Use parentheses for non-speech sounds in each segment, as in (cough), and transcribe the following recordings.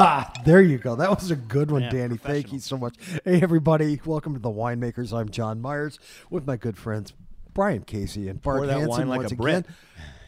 Ah, (laughs) there you go. That was a good one, Danny. Thank you so much. Hey, everybody. Welcome to the Winemakers. I'm John Myers with my good friends Brian Casey and Bart Pour that Hanson wine like once a again. Brit.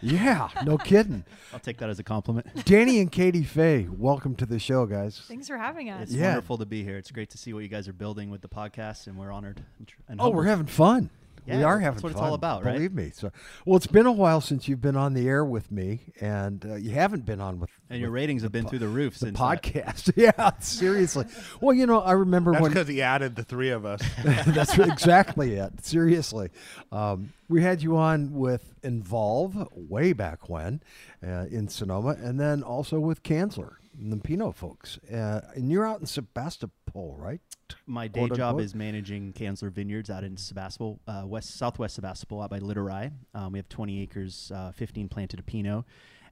Yeah, no (laughs) kidding. I'll take that as a compliment. Danny and Katie Fay, welcome to the show, guys. Thanks for having us. It's Yeah. wonderful to be here. It's great to see what you guys are building with the podcast, and we're honored. And, Oh, we're having fun. We Yeah, are that's having what it's all about, right? Believe me. So, well, it's been a while since you've been on the air with me, and uh, you haven't been on with And your with ratings have been through the roof the since that. podcast. (laughs) yeah, seriously. Well, you know, I remember That's when because he added the three of us. (laughs) That's exactly it. Seriously, um, we had you on with Envolve way back when uh, in Sonoma, and then also with Kanzler Pinot folks. Uh, and you're out in Sebastopol, right? My day Quote, job unquote. is managing Kanzler Vineyards out in Sebastopol, uh, west southwest Sebastopol, out by Littorai. Um, we have 20 acres, uh, 15 planted of Pinot,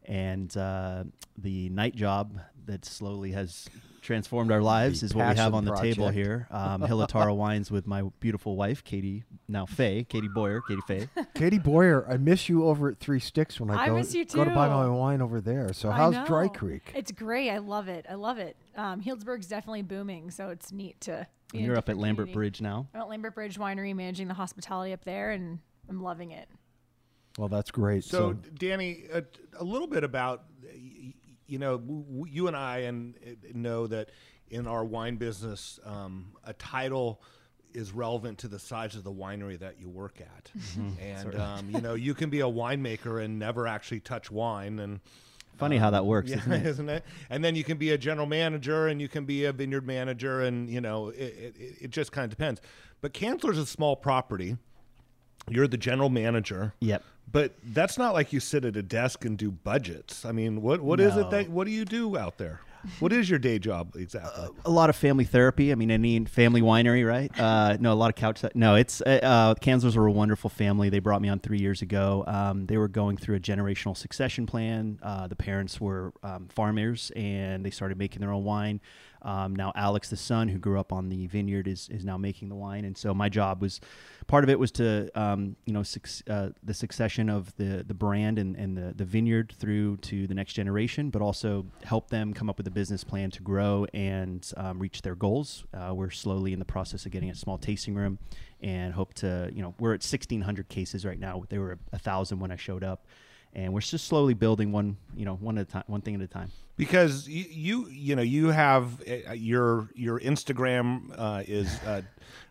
and uh, the night job that slowly has transformed our lives The is what we have on the table here. Um, Hill of Tara (laughs) Wines with my beautiful wife, Katie, now Fay, Katie Boyer, Katie Fay. Katie Boyer, I miss you over at Three Sticks when I, I go, miss you go to buy my wine over there. So how's Dry. Creek? It's great. I love it. I love it. Um, Healdsburg's definitely booming, so it's neat to. Be in You're up at Lambert community. Bridge now. I'm at Lambert Bridge Winery, managing the hospitality up there, and I'm loving it. Well, that's great. So, So, Danny, a, a little bit about y- you know w- w- you and I and uh, know that in our wine business, um, a title is relevant to the size of the winery that you work at, (laughs) and um, you know you can be a winemaker and never actually touch wine and. Funny how that works, Yeah, isn't it? (laughs) isn't it? And then you can be a general manager, and you can be a vineyard manager, and you know it, it, it just kind of depends. But Kanzler's a small property. You're the general manager. Yep. But that's not like you sit at a desk and do budgets. I mean, what what is it that what do you do out there? What is your day job exactly? (laughs) a lot of family therapy. I mean, any family winery, right? Uh, no, a lot of couch. No, it's uh, uh, Kansas were a wonderful family. They brought me on three years ago. Um, they were going through a generational succession plan. Uh, the parents were um, farmers, and they started making their own wine. Um, now Alex, the son who grew up on the vineyard, is is now making the wine, and so my job was part of it was to um, you know suc- uh, the succession of the the brand and, and the the vineyard through to the next generation, but also help them come up with a business plan to grow and um, reach their goals. Uh, we're slowly in the process of getting a small tasting room, and hope to you know we're at 1,600 cases right now. They were a thousand when I showed up. And we're just slowly building one, you know, one at a time, one thing at a time. because you you, you know you have uh, your your Instagram uh, is uh,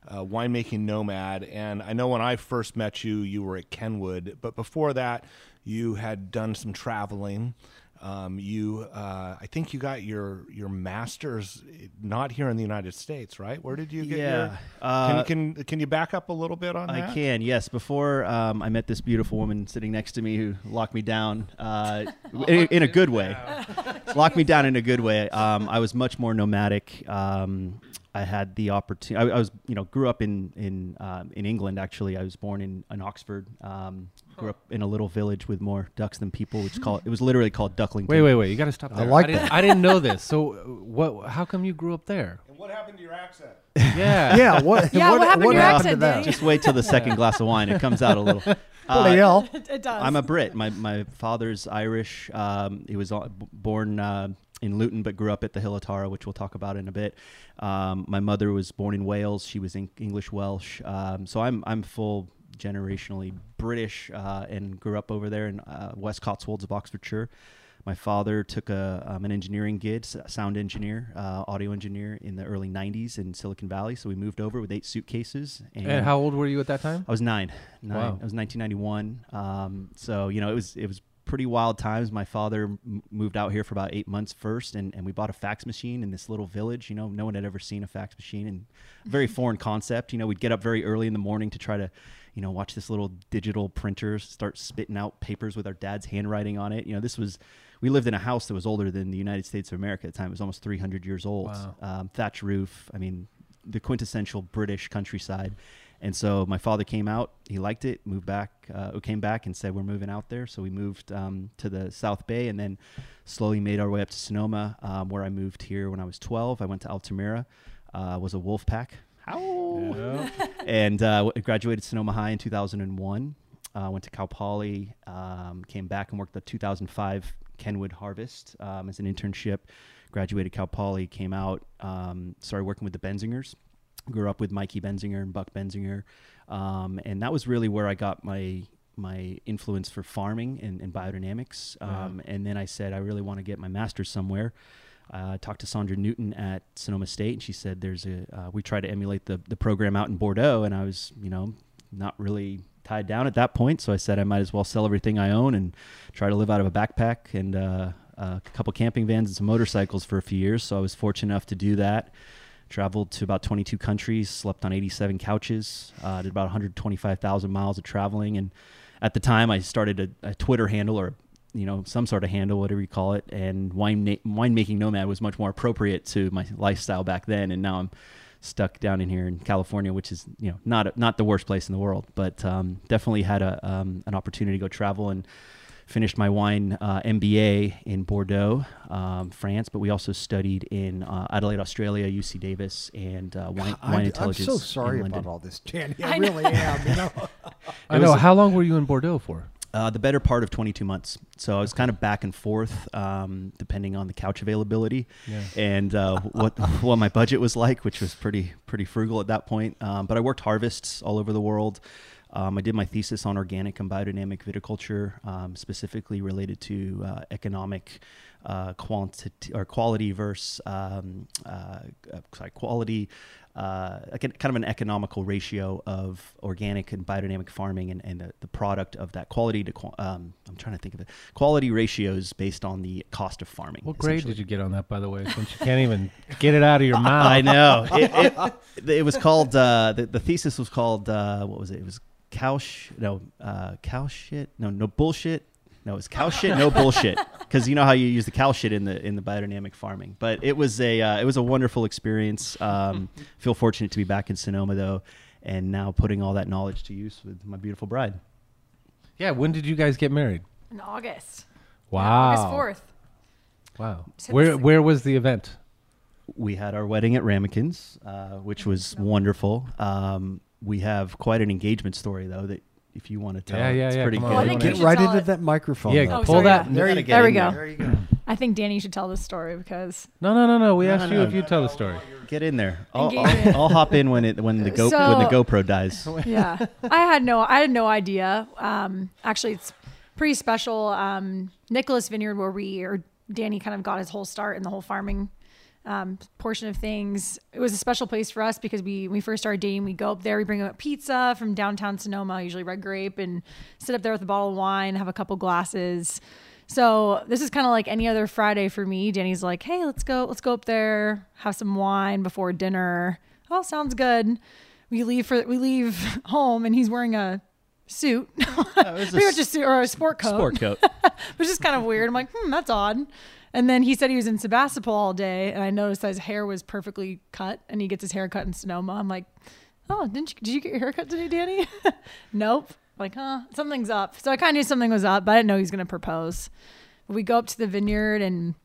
uh, winemaking nomad, and I know when I first met you, you were at Kenwood, but before that, you had done some traveling. Um, you, uh, I think you got your your master's not here in the United States, right? Where did you get Yeah, your? uh, can, can can you back up a little bit on I that? I can, yes. Before um, I met this beautiful woman sitting next to me who locked me down uh, in, in a good way. (laughs) locked me down in a good way. Um, I was much more nomadic. Um, I had the opportunity. I, I was, you know, grew up in in um, in England. Actually, I was born in, in Oxford. Um, grew up in a little village with more ducks than people, which is called. It was literally called Duckling. Wait, wait, wait! You got to stop I there. like didn't, that. I didn't know this. So, uh, what? How come you grew up there? And what happened to your accent? (laughs) Yeah. (laughs) yeah, what, Yeah, what happened to your happened accent, to that? Just wait till the (laughs) second glass of wine. It comes out a little. Bloody Uh. It does. I'm a Brit. My my father's Irish. Um, he was uh, born uh, in Luton, but grew up at the Hill of Tara, which we'll talk about in a bit. Um, my mother was born in Wales. She was in English Welsh. Um, so I'm I'm full generationally British uh, and grew up over there in uh, West Cotswolds of Oxfordshire. My father took a um, an engineering gig, sound engineer, uh, audio engineer in the early '90s in Silicon Valley. So we moved over with eight suitcases. And how old were you at that time? I was nine. Nine. Wow. I was 1991. Um, so you know, it was it was pretty wild times. My father m- moved out here for about eight months first, and, and we bought a fax machine in this little village. You know, no one had ever seen a fax machine, and very (laughs) foreign concept. You know, we'd get up very early in the morning to try to, you know, watch this little digital printer start spitting out papers with our dad's handwriting on it. You know, this was we lived in a house that was older than the United States of America at the time. It was almost 300 years old. Wow. Um, thatch roof. I mean, the quintessential British countryside. And so my father came out. He liked it. Moved back. Uh, came back and said, "We're moving out there." So we moved um, to the South Bay, and then slowly made our way up to Sonoma, um, where I moved here when I was 12. I went to Altimira. Uh, was a wolf pack. Ow. and uh, graduated Sonoma High in 2001. Uh, went to Cal Poly. Um, came back and worked the 2005 Kenwood Harvest um, as an internship. Graduated Cal Poly. Came out. Um, started working with the Benzigers. Grew up with Mikey Benziger and Buck Benziger, um, and that was really where I got my my influence for farming and, and biodynamics. Um, And then I said I really want to get my master's somewhere. Uh, I talked to Sandra Newton at Sonoma State, and she said there's a uh, we try to emulate the the program out in Bordeaux, and I was you know not really tied down at that point, so I said I might as well sell everything I own and try to live out of a backpack and uh, a couple camping vans and some motorcycles for a few years. So I was fortunate enough to do that. Traveled to about 22 countries, slept on 87 couches, uh, did about 125,000 miles of traveling, and at the time I started a, a Twitter handle or you know some sort of handle, whatever you call it, and wine na- winemaking nomad was much more appropriate to my lifestyle back then, and now I'm stuck down in here in California, which is you know not a, not the worst place in the world, but um, definitely had a um, an opportunity to go travel and finished my wine uh, MBA in Bordeaux, um, France, but we also studied in uh, Adelaide, Australia, UC Davis, and uh, wine, I'm, wine I'm intelligence. so in sorry London. about all this, Danny. I, really am. You know, (laughs) I know. How long were you in Bordeaux for? Uh, the better part of 22 months. So I was kind of back and forth, um, depending on the couch availability Yeah. and uh, (laughs) what what my budget was like, which was pretty pretty frugal at that point. Um, but I worked harvests all over the world. Um, I did my thesis on organic and biodynamic viticulture, um, specifically related to uh, economic uh, quantity or quality versus um, uh, uh, sorry, quality, uh, kind of an economical ratio of organic and biodynamic farming and, and the, the product of that quality to um, I'm trying to think of it quality ratios based on the cost of farming. What grade did you get on that, by the way? Since you can't even get it out of your (laughs) mouth. I know. It, it, (laughs) it was called uh, the, the thesis was called uh, what was it? It was cow sh- no uh, cow shit no no bullshit no it's cow shit no bullshit (laughs) because you know how you use the cow shit in the in the biodynamic farming. But it was a uh, it was a wonderful experience. Um, (laughs) feel fortunate to be back in Sonoma though, and now putting all that knowledge to use with my beautiful bride. Yeah. When did you guys get married? In August. Wow. August fourth. Wow. So Where Where was the event? we had our wedding at Ramekins, uh, which was wonderful. Um, we have quite an engagement story though that if you want to tell, Yeah, yeah, it's yeah, pretty good. on. I think get right into it. that microphone. Yeah, though. Oh, pull sorry, that. There you go. There we go. There you go. I think Danny should tell the story because No, no, no, no. We No, asked no, you no. if you tell the story. Get in there. I'll, I'll, I'll hop in when it when the go So- when the GoPro dies. (laughs) yeah, I had no I had no idea. Um, actually, it's pretty special. Um, Nicholas Vineyard, where we or Danny kind of got his whole start in the whole farming um, portion of things. It was a special place for us because we when we first started dating. We go up there, we bring up pizza from downtown Sonoma, usually red grape, and sit up there with a bottle of wine, have a couple glasses. So this is kind of like any other Friday for me. Danny's like, "Hey, let's go, let's go up there, have some wine before dinner." Oh, sounds good. We leave for we leave (laughs) home, and he's wearing a suit, was (laughs) a pretty much a suit or a sport coat, Sport coat. (laughs) which is kind of weird. I'm like, hmm, that's odd. And then he said he was in Sebastopol all day, and I noticed that his hair was perfectly cut, and he gets his hair cut in Sonoma. I'm like, oh, didn't you, did you get your hair cut today, Danny? (laughs) nope. Like, huh, something's up. So I kind of knew something was up, but I didn't know he was going to propose. We go up to the vineyard, and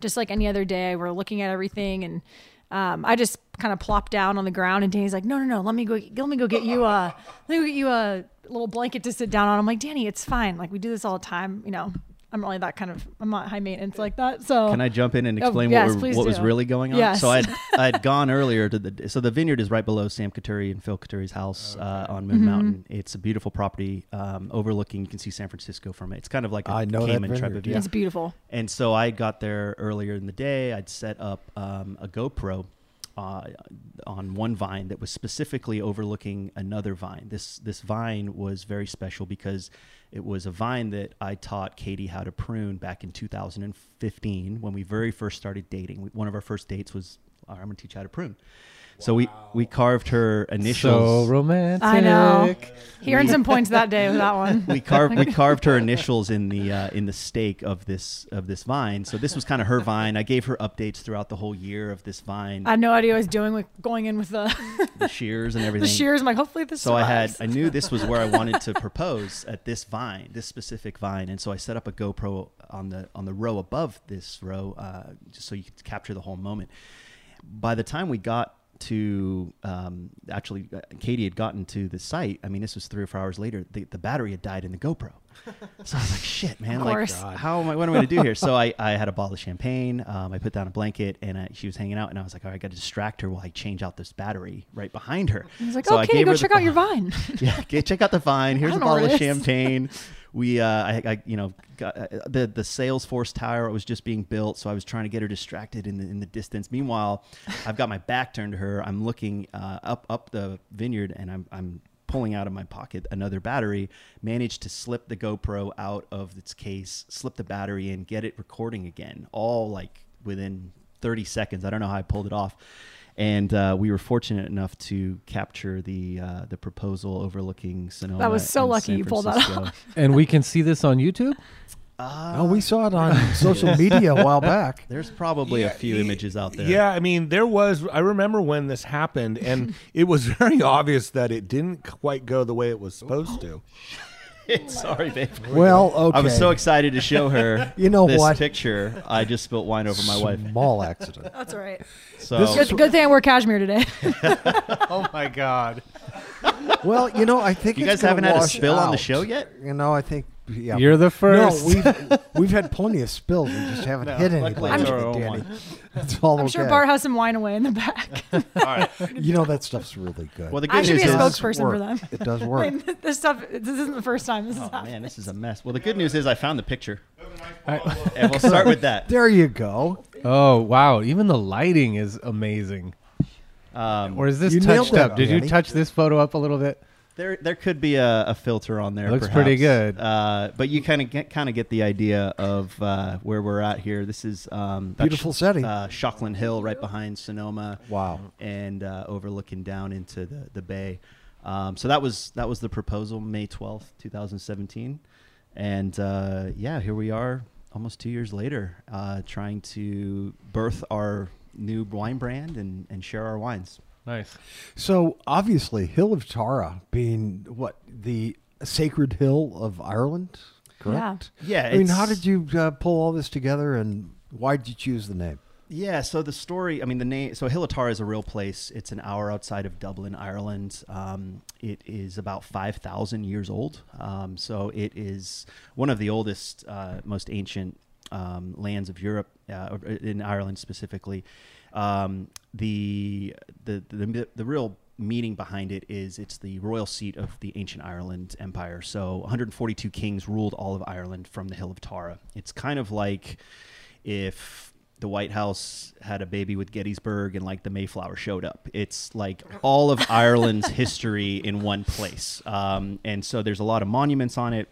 just like any other day, we're looking at everything, and um, I just kind of plopped down on the ground, and Danny's like, "No, no, no, let me go, let me go get you a, let me get you a little blanket to sit down on." I'm like, "Danny, it's fine. Like we do this all the time. You know, I'm really that kind of, I'm not high maintenance like that." So Can I jump in and Oh, explain yes, what, were- please what was really going on? Yes. So I'd I'd (laughs) gone earlier to the so the vineyard is right below Sam Coturri and Phil Coturri's house uh, on Moon Mm-hmm. Mountain. It's a beautiful property um, overlooking. You can see San Francisco from it. It's kind of like a I know that Kamen type vineyard, of view. it's beautiful. And so I got there earlier in the day. I'd set up um, a GoPro uh, on one vine that was specifically overlooking another vine. This this vine was very special because it was a vine that I taught Katie how to prune back in 2015 when we very first started dating. One of our first dates was, "All right, I'm going to teach you how to prune. So we we carved her initials. So initials. romantic. I know. He earned some points that day with that one. (laughs) we carved we (laughs) carved her initials in the uh, in the stake of this of this vine. So this was kind of her vine. I gave her updates throughout the whole year of this vine, I had no idea what I was doing with going in with the, the shears and (laughs) everything. the shears. I'm like, hopefully this. so I had. I knew this was where I wanted to propose at this vine, this specific vine, and so I set up a GoPro on the on the row above this row, uh, just so you could capture the whole moment. By the time we got to um, actually, uh, Katie had gotten to the site. I mean, this was three or four hours later. The, the battery had died in the GoPro. (laughs) So I was like, "Shit, man! Of Like, course. how am I? What am I going to do here?" So I, I had a bottle of champagne. Um, I put down a blanket, and I, she was hanging out. And I was like, "All right, I got to distract her while I change out this battery right behind her." I was like, So I okay, gave go her the check out your (laughs) vine. yeah, (laughs) okay, check out the vine. Here's a bottle of champagne. We, uh, I, I, you know, got, uh, the the Salesforce tower was just being built, so I was trying to get her distracted in the in the distance. Meanwhile, I've got my back turned to her. I'm looking uh, up up the vineyard, and I'm I'm pulling out of my pocket another battery. Managed to slip the GoPro out of its case, slip the battery in, get it recording again, all like within 30 seconds. I don't know how I pulled it off and uh, we were fortunate enough to capture the uh, the proposal overlooking Sonoma. That was so lucky you pulled that off. And we can see this on YouTube. (laughs) oh, we saw it on ah. social media a while back. (laughs) There's probably a few y- images out there. Yeah, I mean, there was. I remember when this happened, and (laughs) it was very obvious that it didn't quite go the way it was supposed to. (laughs) Sorry, babe. Well, okay. I was so excited to show her. You know this what? picture. I just spilt wine over my wife. Small accident. That's all right. So Good, good thing I wore cashmere today. Oh my God! Well, you know, I think you it's guys haven't had a wash spill on the show yet? You know, I think. Yeah. You're the first. No, we've we've had plenty of spills. We just haven't hit any luckily lately, it's our own Danny. one. That's all I'm okay. sure Bart has some wine away in the back. (laughs) All right, you know that stuff's really good. Well, the I good should news be a is. does spokesperson for them. It does I work. (laughs) mean, this stuff. This isn't the first time this Oh happened. man, this is a mess. Well, the good news is I found the picture, I- (laughs) and we'll start with that. There you go. oh wow! Even the lighting is amazing. Um, Or is this touched that, up? Did you touch this photo up a little bit? There, there could be a, a filter on there. Looks pretty good. uh, but you kind of get kind of get the idea of uh, where we're at here. This is um, Beautiful setting. Uh, Shockland Hill, right behind Sonoma. Wow. and uh, overlooking down into the the bay. Um, so that was that was the proposal, May twelfth, two thousand seventeen, and uh, yeah, here we are, almost two years later, uh, trying to birth our new wine brand and and share our wines. Nice. So obviously, Hill of Tara being what the sacred hill of Ireland, correct? Yeah, I mean, how did you uh, pull all this together, and why did you choose the name? Yeah, so the story, I mean, the name, so Hill of Tara is a real place. It's an hour outside of Dublin, Ireland. Um, it is about 5,000 years old. Um, so it is one of the oldest, uh, most ancient um, lands of Europe, uh, in Ireland specifically. Um, the, the, the, the real meaning behind it is it's the royal seat of the ancient Ireland Empire. So 142 kings ruled all of Ireland from the Hill of Tara. It's kind of like if the White House had a baby with Gettysburg and like the Mayflower showed up. It's like all of Ireland's history in one place. Um, and so there's a lot of monuments on it.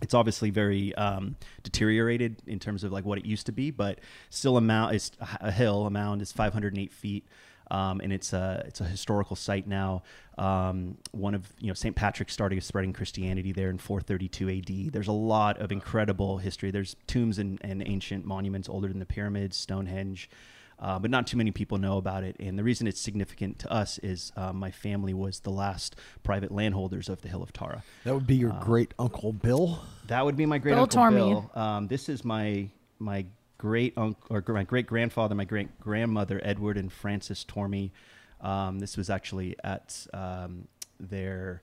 It's obviously very um, deteriorated in terms of like what it used to be, but still a mound is a hill. A mound is 508 feet. Um, and it's a it's a historical site now. Um, one of you know St. Patrick started spreading Christianity there in 432 A.D. There's a lot of incredible history. There's tombs and, and ancient monuments older than the pyramids, Stonehenge, uh, but not too many people know about it. And the reason it's significant to us is uh, my family was the last private landholders of the Hill of Tara. That would be your great uncle Bill. That would be my great Bill uncle Tormey. Bill. Um, this is my my great uncle or my great grandfather, my great grandmother Edward and Frances Tormey. Um, this was actually at um, their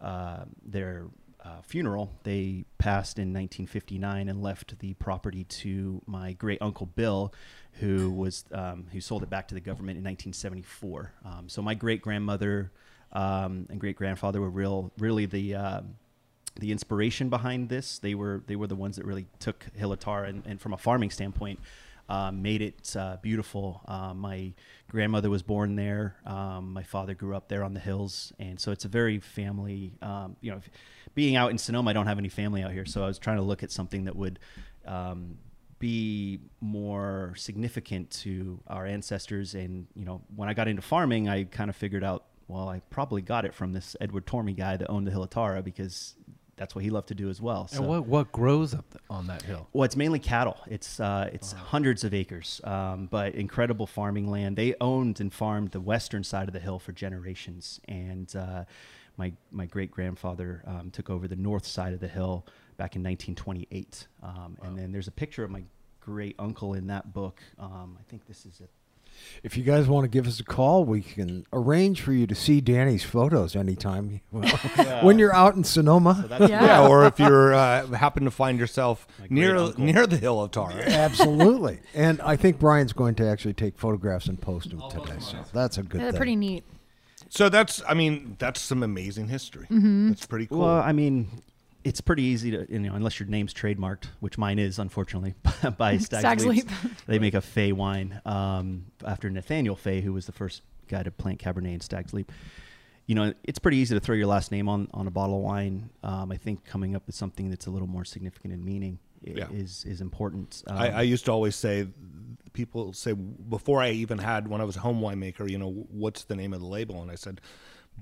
uh, their uh, funeral. They passed in 1959 and left the property to my great uncle Bill, who was um, who sold it back to the government in 1974. Um, so my great grandmother um, and great grandfather were real, really the um, the inspiration behind this. They were they were the ones that really took Hill of Tara and, and from a farming standpoint, um, made it uh, beautiful. Um, my grandmother was born there. Um, my father grew up there on the hills, and so it's a very family. Um, you know, if, being out in Sonoma, I don't have any family out here, so I was trying to look at something that would. Um, be more significant to our ancestors. And you know, when I got into farming, I kind of figured out, well, I probably got it from this Edward Tormey guy that owned the Hill of Tara because that's what he loved to do as well. And what what grows up on that hill? Well, it's mainly cattle. It's uh, it's hundreds of acres, um, but incredible farming land. They owned and farmed the western side of the hill for generations, and uh, my my great grandfather um, took over the north side of the hill back in 1928. Um, And then there's a picture of my great uncle in that book. Um, I think this is it. If you guys want to give us a call, we can arrange for you to see Danny's photos anytime well, (laughs) (laughs) when you're out in Sonoma. That's Yeah. Yeah, or if you're uh, happen to find yourself great near uncle. near the hill of Tara. (laughs) Absolutely. And I think Brian's going to actually take photographs and post them today. So that's a good Yeah, they're thing. pretty neat. So that's, I mean, that's some amazing history. That's pretty cool. Well, I mean, it's pretty easy to you know unless your name's trademarked, which mine is unfortunately (laughs) by Stag's, Stag's Leap. Leap. They make a Fay wine um, after Nathaniel Fay, who was the first guy to plant Cabernet in Stag's Leap. You know, it's pretty easy to throw your last name on on a bottle of wine. Um, I think coming up with something that's a little more significant in meaning Yeah. is is important. Um, I, I used to always say, people say before I even had when I was a home winemaker, you know, what's the name of the label? And I said,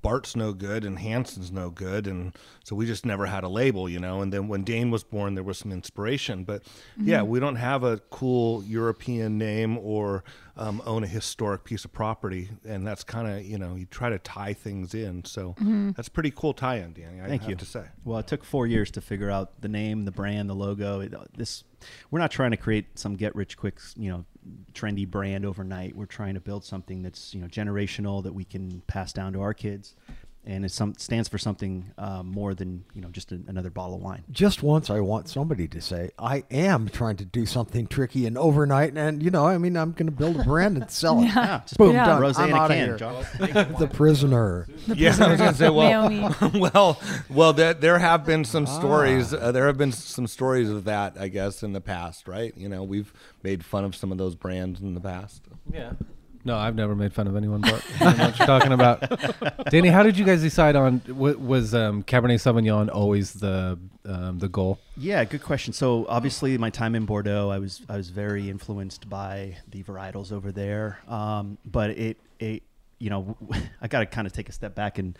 Bart's no good and Hanson's no good, and so we just never had a label, you know. And then when Dane was born, there was some inspiration, but yeah, we don't have a cool European name or um, own a historic piece of property, and that's kind of you know you try to tie things in. So that's pretty cool tie-in, Danny. I Thank have you. to say. Well, it took four years to figure out the name, the brand, the logo. It, uh, this, we're not trying to create some get rich quick, you know, trendy brand overnight. We're trying to build something that's you know generational that we can pass down to our kids, and it some stands for something uh, more than you know just a, another bottle of wine. Just once, I want somebody to say, I am trying to do something tricky and overnight. And, you know, I mean, I'm going to build a brand and sell it. (laughs) Yeah, just Boom, Yeah. done. Rose I'm in a outta can, here. (laughs) The prisoner. Yeah, I was gonna say, well, (laughs) well, well, there, there have been some stories. Uh, there have been some stories of that, I guess, in the past, right? You know, we've made fun of some of those brands in the past. Yeah. No, I've never made fun of anyone, but I don't know what you're talking about. (laughs) Danny, how did you guys decide on wa- was um, Cabernet Sauvignon always the um, the goal? Yeah, good question. So obviously, my time in Bordeaux, I was I was very influenced by the varietals over there. Um, but it it you know (laughs) I got to kind of take a step back and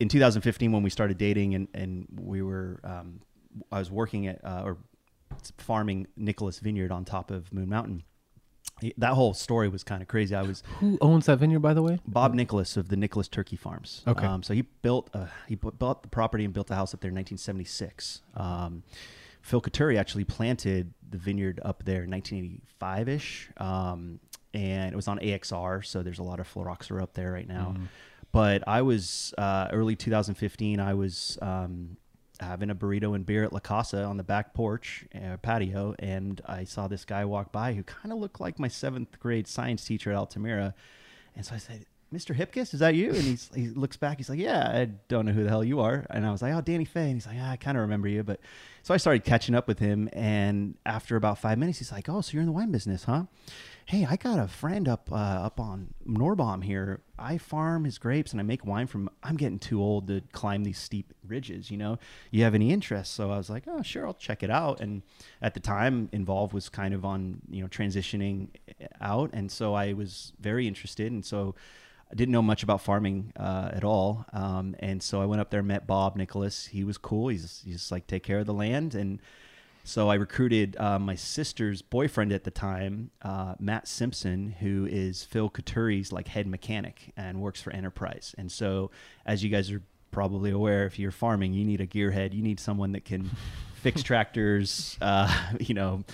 in 2015 when we started dating and and we were um, I was working at uh, or farming Nicholas Vineyard on top of Moon Mountain. That whole story was kind of crazy. I was Who owns that vineyard, by the way? Bob Nicholas of the Nicholas Turkey Farms. Okay. Um, so he built a, he bought the property and built a house up there in 1976. Um, Phil Coturri actually planted the vineyard up there in 1985 ish, um, and it was on AXR. So there's a lot of Phylloxera up there right now. But I was uh, early 2015. I was um, having a burrito and beer at La Casa on the back porch uh, patio, and I saw this guy walk by who kind of looked like my seventh grade science teacher at Altimira. And so I said, Mr. Hipkiss, is that you? And he's, he looks back. He's like, Yeah, I don't know who the hell you are. And I was like, Oh, Danny Fay. And he's like, yeah, I kind of remember you. But so I started catching up with him. And after about five minutes, he's like, Oh, so you're in the wine business, huh? Hey, I got a friend up uh, up on Norrbom here. I farm his grapes and I make wine from. I'm getting too old to climb these steep ridges. You know, you have any interest? So I was like, oh, sure, I'll check it out. And at the time, Envolve was kind of on you know transitioning out, and so I was very interested. And so I didn't know much about farming uh, at all. Um, and so I went up there, met Bob Nicholas. He was cool. He's he's like take care of the land and. So I recruited uh, my sister's boyfriend at the time, uh, Matt Simpson, who is Phil Coturri's like head mechanic and works for Enterprise. And so, as you guys are probably aware, if you're farming, you need a gearhead. You need someone that can fix (laughs) tractors. Uh, (laughs) you know,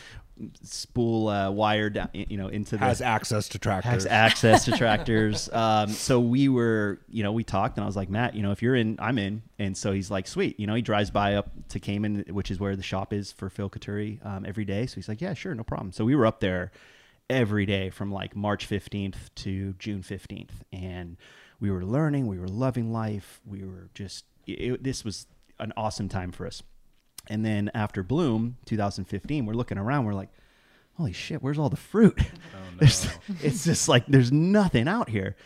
spool uh, wire down, you know, into the Has access to tractors. has access to tractors. (laughs) Um, so we were, you know, we talked, and I was like, Matt, you know, if you're in, I'm in. And so he's like, sweet. You know, he drives by up to Kamen, which is where the shop is for Phil Coturri um, every day. So he's like, yeah, sure, no problem. So we were up there every day from like March 15th to June 15th, and we were learning, we were loving life, we were just. It, this was an awesome time for us. And then after Bloom, 2015, we're looking around, we're like, holy shit, where's all the fruit? (laughs) There's- it's just like there's nothing out here.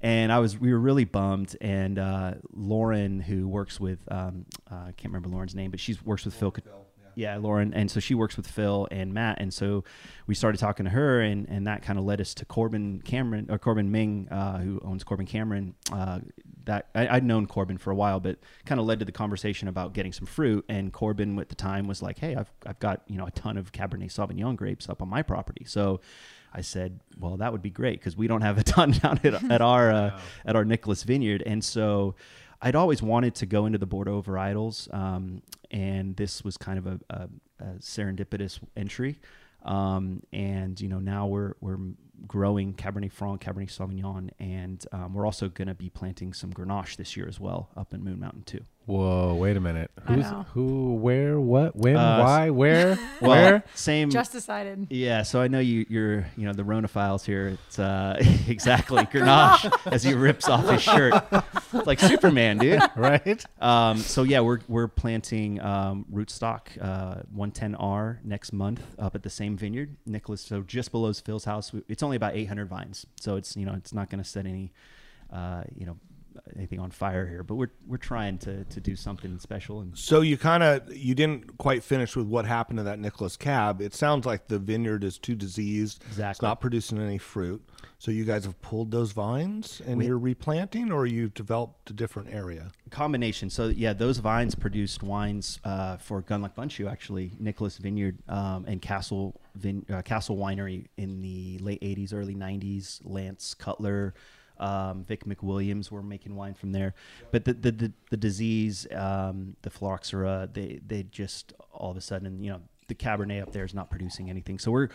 And I was, we were really bummed. And uh, Lauren, who works with, um, uh, I can't remember Lauren's name, but she works with Phil. Cat- Yeah, Lauren, and so she works with Phil and Matt, and so we started talking to her, and and that kind of led us to Korbin Kameron or Korbin Ming, uh, who owns Korbin Kameron. That I, I'd known Korbin for a while, but kind of led to the conversation about getting some fruit. And Korbin at the time was like, "Hey, I've I've got you know a ton of Cabernet Sauvignon grapes up on my property, so." I said, "Well, that would be great because we don't have a (laughs) ton down at, (laughs) at our uh, at our Nicholas Vineyard." And so, I'd always wanted to go into the Bordeaux varietals, um, and this was kind of a, a, a serendipitous entry. Um, and you know, now we're we're growing Cabernet Franc, Cabernet Sauvignon, and um, we're also going to be planting some Grenache this year as well up in Moon Mountain too. Whoa, wait a minute. I Who's know. who? Where? What? When? Uh, why? Where? (laughs) Well, where? same. Just decided. yeah, so I know you, you're, you know, the Rona files here. It's uh, (laughs) exactly Grenache (laughs) as he rips off his shirt. It's (laughs) like Superman, dude. (laughs) Right? Um, so yeah, we're we're planting um, rootstock uh, 110R next month up at the same vineyard, Nicholas. So just below Phil's house, it's only about 800 vines, so it's you know it's not going to set any, uh, you know, anything on fire here. But we're we're trying to to do something special and So you kind of you didn't quite finish with what happened to that Nicholas cab. It sounds like the vineyard is too diseased. It's Exactly. not producing any fruit. So you guys have pulled those vines and We- you're replanting, or you've developed a different area. combination. So yeah, those vines produced wines uh, for Gundlach Bundschu, actually, Nicholas Vineyard um, and Castle Vin- uh, Castle Winery in the late '80s, early '90s. Lance Cutler, um, Vic McWilliams were making wine from there. But the the, the, the disease, um, the phylloxera, they they just all of a sudden, you know, the Cabernet up there is not producing anything. So we're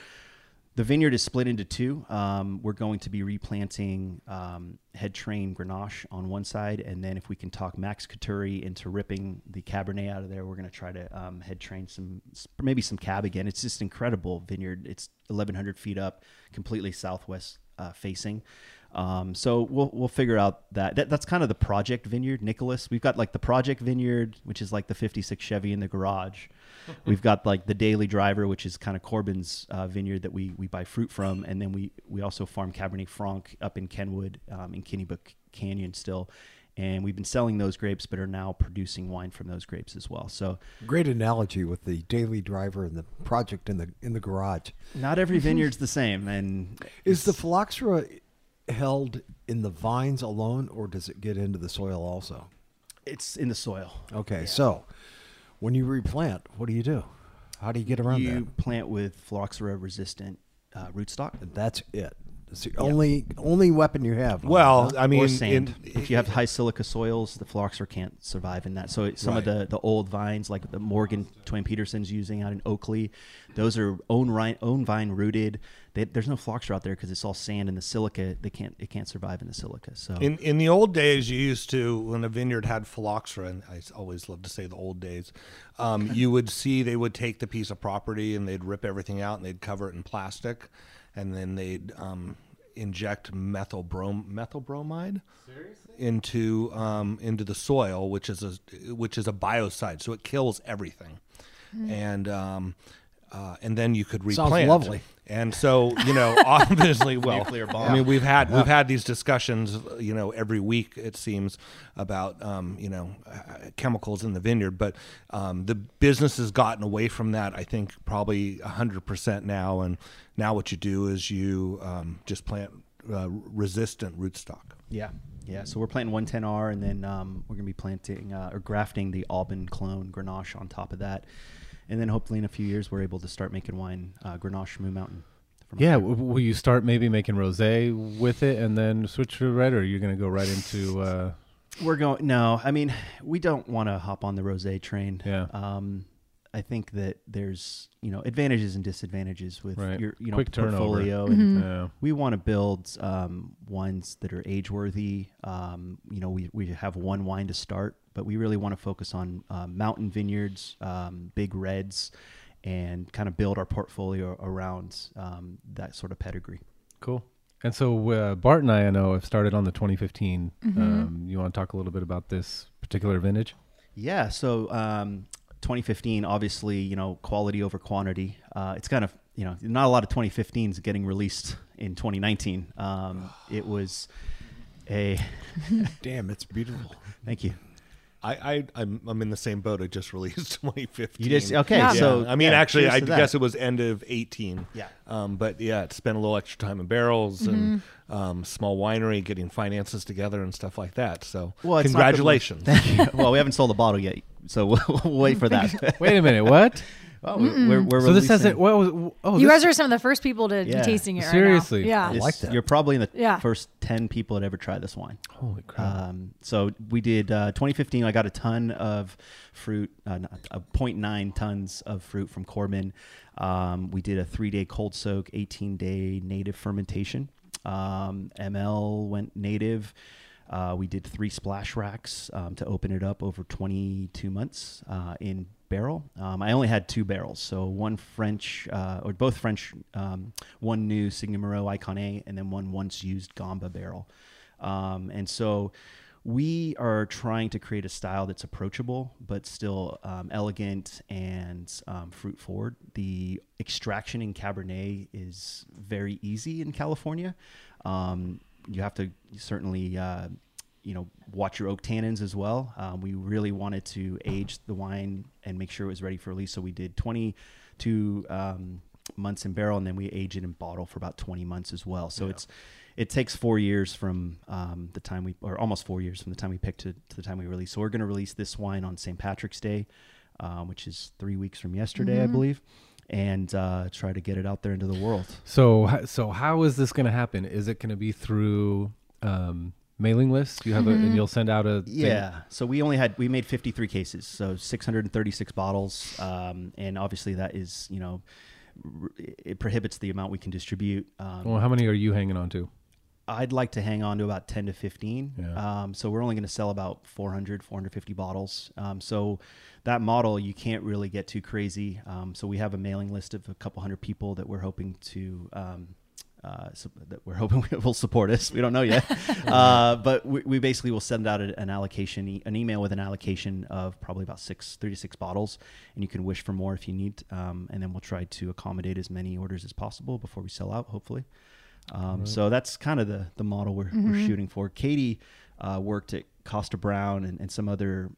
the vineyard is split into two. Um, we're going to be replanting um, head train Grenache on one side, and then if we can talk Max Coturri into ripping the Cabernet out of there, we're going to try to um, head train some, maybe some Cab again. It's just incredible vineyard. It's 1,100 feet up, completely southwest uh, facing. Um, so we'll we'll figure out that. that that's kind of the project vineyard, Nicholas. We've got like the project vineyard, which is like the '56 Chevy in the garage. (laughs) We've got like the Daily Driver, which is kind of Korbin's uh, vineyard that we we buy fruit from, and then we we also farm Cabernet Franc up in Kenwood um, in Kennybrook Canyon still. And we've been selling those grapes, but are now producing wine from those grapes as well. So, Great analogy with the daily driver and the project in the in the garage. not every (laughs) vineyard's the same. And Is the phylloxera held in the vines alone, or does it get into the soil also? it's in the soil. Okay, so when you replant, what do you do? How do you get around that? you plant with phylloxera resistant uh, rootstock. That's it. It's the only only weapon you have. Well, I mean, or sand. in- if you have high silica soils, the phylloxera can't survive in that. So it- some of the, the old vines, like the Morgan Twain Peterson's using out in Oakley, those are own vine, own vine rooted. They, there's no phylloxera out there because it's all sand and the silica. They can't it can't survive in the silica. So In in the old days, you used to when a vineyard had phylloxera, and I always love to say the old days. Um, you would see they would take the piece of property and they'd rip everything out and they'd cover it in plastic, and then they'd um, inject methyl brom methyl bromide into um, into the soil, which is a which is a biocide, so it kills everything, and um, uh, and then you could Sounds replant. lovely. And so, you know, (laughs) obviously, well, Nuclear bomb. I mean, we've had we've had these discussions, you know, every week it seems about um, you know uh, chemicals in the vineyard, but um, the business has gotten away from that. I think probably hundred percent now, and now what you do is you um, just plant uh, resistant rootstock. yeah, yeah. So we're planting 110R, and then um, we're gonna be planting uh, or grafting the Alban clone Grenache on top of that, and then hopefully in a few years we're able to start making wine uh, Grenache Moon Mountain. from Yeah, w- will you start maybe making rosé with it and then switch to red, or you're going to go right into? Uh, We're going. No, I mean, we don't want to hop on the rosé train. Yeah. Um, I think that there's you know advantages and disadvantages with Right. your you know Quick turnover. portfolio, and yeah. we want to build um, wines that are age worthy. Um, you know, we we have one wine to start, but we really want to focus on um, mountain vineyards, um, big reds, and kind of build our portfolio around um, that sort of pedigree. Cool. And so uh, Bart and I, I know, have started on the 2015. Um, you want to talk a little bit about this particular vintage? Yeah. So um, 2015, obviously, you know, quality over quantity. Uh, it's kind of, you know, not a lot of 2015s getting released in 2019. Um, it was a, (laughs) Damn, it's beautiful. thank you. I, I I'm I'm in the same boat. I just (laughs) released 2015. You just okay. Yeah. So I mean, yeah, actually, I guess it was end of 18. Yeah. Um, but yeah, it spent a little extra time in barrels and Mm-hmm. um, small winery, getting finances together and stuff like that. So Well, it's not the- congratulations. (laughs) Thank you. well, we haven't sold the bottle yet, so (laughs) we'll, we'll wait for that. Wait a minute. What? Well, we're, we're, we're so this hasn't. What was? Oh, you this- guys are some of the first people to Yeah. be tasting it right Seriously. now. Yeah. this- like that. You're probably in the Yeah. first ten people that ever try this wine. Holy crap! Um, so we did uh, 2015. I got a ton of fruit, uh, not- uh, 0.9 tons of fruit from Korbin. Um, we did a three-day cold soak, 18-day native fermentation. Um, ML went native. Uh, we did three splash racks um, to open it up over 22 months uh, in barrel. Um, I only had two barrels, so one French uh, or both French, um, one new Seguin Moreau Icon A, and then one once used Gamba barrel. Um, and so we are trying to create a style that's approachable but still um, elegant and um, fruit forward. The extraction in Cabernet is very easy in California. Um, you have to certainly. Uh, you know, watch your oak tannins as well. Um, we really wanted to age the wine and make sure it was ready for release. So we did 22 um, months in barrel, and then we age it in bottle for about 20 months as well. So it's it takes four years from um, the time we, or almost four years from the time we picked to, to the time we release. So we're going to release this wine on St. Patrick's Day, um, which is three weeks from yesterday, I believe, and uh, try to get it out there into the world. So, so how is this going to happen? Is it going to be through um, mailing list You have a, and you'll send out a thing? Yeah. So we only had we made 53 cases, so 636 bottles, um, and obviously that is you know r- it prohibits the amount we can distribute. Um, Well, how many are you hanging on to? I'd like to hang on to about 10 to 15. Yeah. Um, so we're only going to sell about 400, 450 bottles. Um, so that model, you can't really get too crazy. Um, so we have a mailing list of a couple hundred people that we're hoping to. Uh, so that we're (laughs) hoping we will support us. We don't know yet, (laughs) uh, but we, we basically will send out an allocation, e- an email with an allocation of probably about six, three to six bottles, and you can wish for more if you need. Um, and then we'll try to accommodate as many orders as possible before we sell out, hopefully. Um, So that's kind of the the model we're, we're shooting for. Katie uh, worked at Kosta Browne and, and some other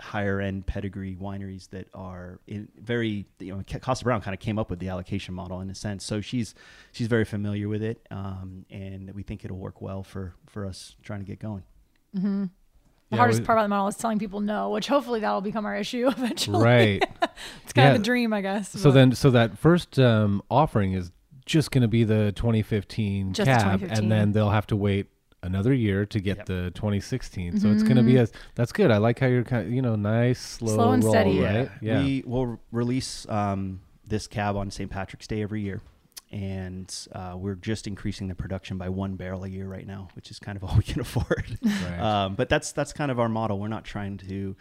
higher end pedigree wineries that are in very you know Kosta Browne kind of came up with the allocation model in a sense. So she's she's very familiar with it, um, and we think it'll work well for for us trying to get going. The Yeah, hardest we- part about the model is telling people no, which hopefully that'll become our issue (laughs) eventually. Right. (laughs) It's kind Yeah. of a dream, I guess. So but- then, so that first um, offering is just going to be the 2015 Just cab, 2015. and then they'll have to wait another year to get Yep. the 2016. So it's going to be a. That's good. I like how you're kind of, you know, nice, slow, Slow and roll, steady. right? Yeah. We will release um, this cab on St. Patrick's Day every year. And uh, we're just increasing the production by one barrel a year right now, which is kind of (laughs) all we can afford. Right. Um, but that's that's kind of our model. We're not trying to,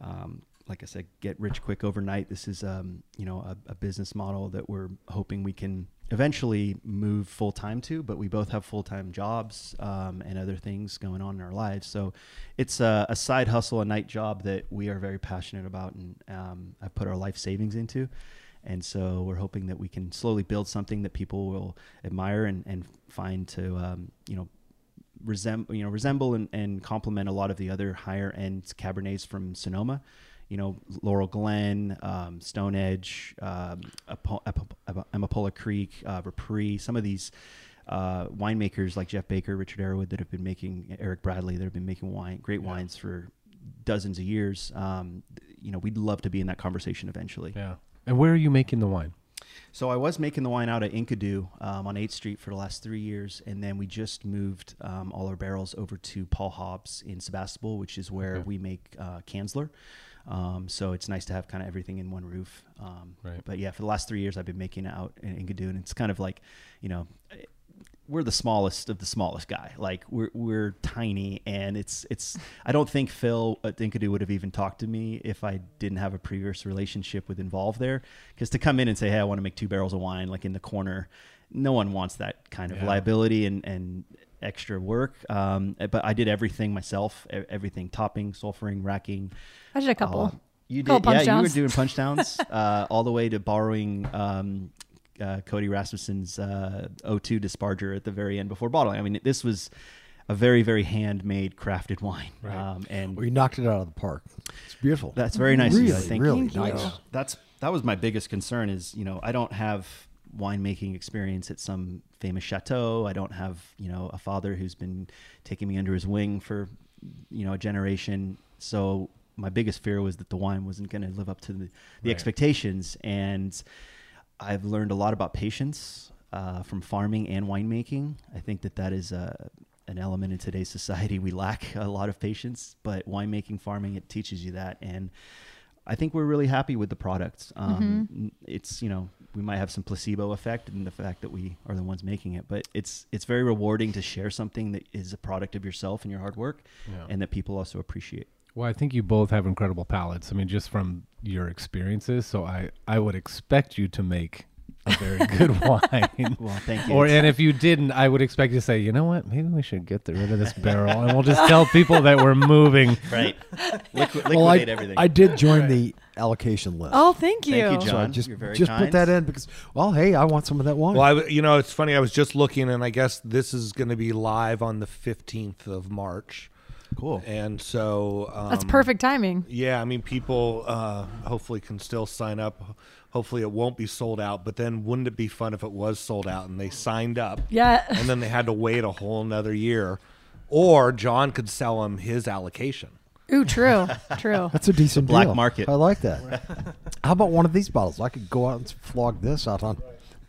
um, like I said, get rich quick overnight. This is um, you know a, a business model that we're hoping we can eventually move full time to. But we both have full time jobs um, and other things going on in our lives. So it's a, a side hustle, a night job that we are very passionate about, and um, I've put our life savings into. And so we're hoping that we can slowly build something that people will admire and, and find to, um, you know, resemble, you know, resemble and, and complement a lot of the other higher end Cabernets from Sonoma. You know, Laurel Glen, um, Stone Edge, um, Apo- Apo- Amapola Creek, uh, some of these uh, winemakers like Jeff Baker, Richard Arrowood that have been making, Eric Bradley that have been making wine, great wines for dozens of years. Um, you know, we'd love to be in that conversation eventually. yeah. And where are you making the wine? So I was making the wine out at Enkidu um, on 8th Street for the last three years, and then we just moved um, all our barrels over to Paul Hobbs in Sebastopol, which is where Okay. we make uh, Kanzler. Um, so it's nice to have kind of everything in one roof. Um, Right. But yeah, for the last three years, I've been making it out in Enkidu, and it's kind of like, you know, we're the smallest of the smallest guy. Like we're we're tiny, and it's it's. I don't think Phil at Enkidu would have even talked to me if I didn't have a previous relationship with Envolve there. Because to come in and say, "Hey, I want to make two barrels of wine," like in the corner, no one wants that kind of Yeah. liability and and extra work. Um, but I did everything myself, e- everything topping, sulfuring, racking. I did a couple. Uh, you did, Couple yeah. punch You were doing punch (laughs) downs, uh, all the way to borrowing um, uh, Cody Rasmussen's uh, O2 disparger at the very end before bottling. I mean, this was a very very handmade crafted wine. Um, and We knocked it out of the park. It's beautiful. that's very nice. of Really, you. Thank really you. Thank nice. you. That's that was my biggest concern. Is you know I don't have winemaking experience at some famous chateau. I don't have you know a father who's been taking me under his wing for you know a generation. So my biggest fear was that the wine wasn't going to live up to the, the expectations, and I've learned a lot about patience uh, from farming and winemaking. I think that that is a an element in today's society we lack a lot of patience, but winemaking, farming, it teaches you that, and I think we're really happy with the product. Um, n- It's you know we might have some placebo effect in the fact that we are the ones making it, but it's it's very rewarding to share something that is a product of yourself and your hard work, Yeah. and that people also appreciate. Well, I think you both have incredible palates. I mean, just from your experiences. So I, I would expect you to make a very good (laughs) wine. Well, thank you. Or and if you didn't, I would expect you to say, you know what, maybe we should get rid of this barrel, and we'll just tell people that we're moving. (laughs) right, (laughs) Liqui- liquidate Well, I, everything. I did join the allocation list. Oh, thank you. Thank you, so I John. just You're very just kind. put that in because well, hey, I want some of that wine. Well, I, w- you know, it's funny. I was just looking, and I guess this is going to be live on the fifteenth of March, Cool. and so um, That's perfect timing. Yeah, I mean, people uh, hopefully can still sign up. Hopefully, it won't be sold out. But then, wouldn't it be fun if it was sold out and they signed up, Yeah. and then they had to wait a whole another year, or John could sell them his allocation. Ooh, true. True. (laughs) That's a decent black deal. market. I like that. (laughs) How about one of these bottles? I could go out and flog this out on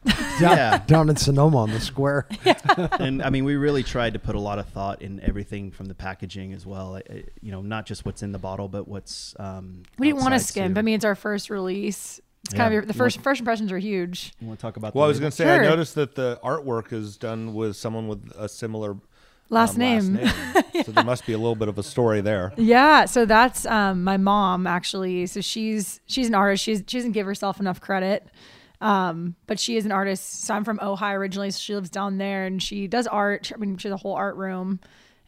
down, (laughs) Yeah. down in Sonoma on the square. (laughs) and I mean, we really tried to put a lot of thought in everything from the packaging as well. I- I- You know, not just what's in the bottle, but what's. Um, We didn't want to outside, skimp. too. I mean, it's our first release. It's kind Yeah. of the first first impressions are huge. you want to talk about? Well, I was going to say, I noticed that the artwork is done with someone with a similar Last um, name. (laughs) so there must be a little bit of a story there. Yeah, so that's um, my mom actually. So she's she's an artist. She's she doesn't give herself enough credit, um, but she is an artist. So I'm from Ohio originally. So she lives down there, and she does art. I mean, she has a whole art room.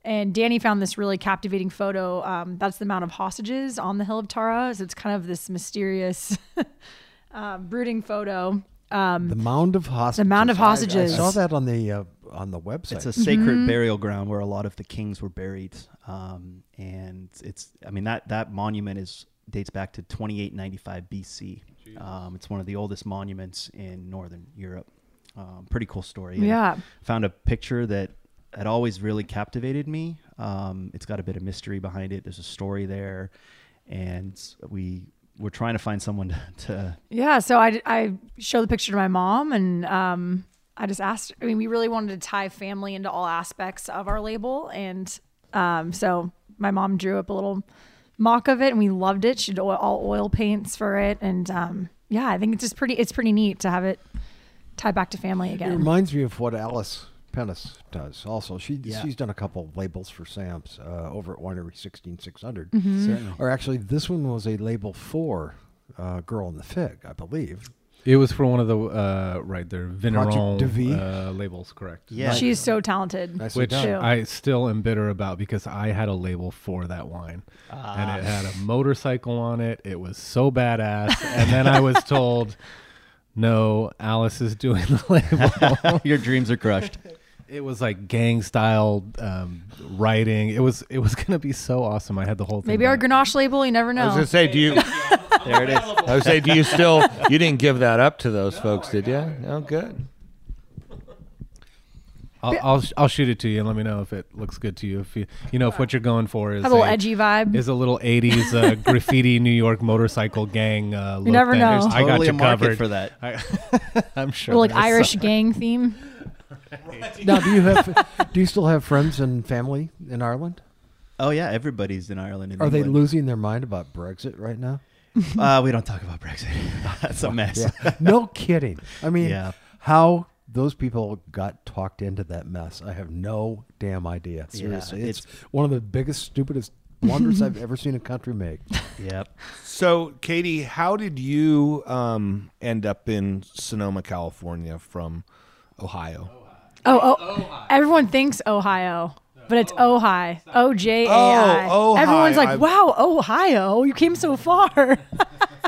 And Danny found this really captivating photo. Um, that's the Mound of Hostages on the Hill of Tara. So it's kind of this mysterious, (laughs) uh, brooding photo. Um, The mound of hostages. The Mound of I- I, Hostages. saw that on the uh, on the website. It's a sacred Mm-hmm. burial ground where a lot of the kings were buried, um, and it's. I mean that that monument is dates back to 2895 BC. Um, it's one of the oldest monuments in northern Europe. Um, pretty cool story. And Yeah. found a picture that had always really captivated me. Um, it's got a bit of mystery behind it. There's a story there, and we we're trying to find someone (laughs) to. to Yeah, so I, I showed the picture to my mom and um, I just asked, I mean, we really wanted to tie family into all aspects of our label. And um, so my mom drew up a little mock of it and we loved it. She did oil, all oil paints for it. And um, yeah, I think it's just pretty, it's pretty neat to have it tied back to family again. It reminds me of what Alice Pennis does. Also, she Yeah. she's done a couple of labels for Sam's uh, over at Winery sixteen six hundred. Mm-hmm. Certainly. Or actually, this one was a label for uh, Girl in the Fig, I believe. It was for one of the uh, right there Vigneron de Vie? uh, labels, correct? Yeah. She's so talented. Nicely Which done. I still am bitter about because I had a label for that wine. And it had a motorcycle on it. It was so badass. (laughs) and then I was told, no, Alice is doing the (laughs) label. (laughs) Your dreams are crushed. it was like gang style um, writing. It was it was gonna be so awesome. I had the whole thing. Maybe our. Grenache label, you never know. I was going to say, do you? There it is. I was say, do you still? You didn't give that up to those folks, did you? Oh, good. I'll, I'll I'll shoot it to you and let me know if it looks good to you. If you you know if what you're going for is Have a little a- edgy vibe. is a little 80s uh, (laughs) graffiti New York motorcycle gang uh, look. never then know. there's- I got Totally you a market covered for that. I, (laughs) I'm sure. Or like Irish some- gang theme. (laughs) now, do you have do you still have friends and family in Ireland? Oh yeah, everybody's in Ireland. And Are they losing their mind about Brexit right now? (laughs) Uh, we don't talk about Brexit. (laughs) That's a mess. Yeah. no (laughs) kidding. I mean, Yeah. how those people got talked into that mess, I have no damn idea. Seriously, it's, it's- one of the biggest, stupidest blunders I've ever seen a country make. Yep. So, Katie, how did you um, end up in Sonoma, California from Ohio? Oh, oh, everyone thinks Ohio, but it's Ojai. O J A I. Oh, Ojai. Everyone's like, I've- wow, Ohio, you came so far. (laughs)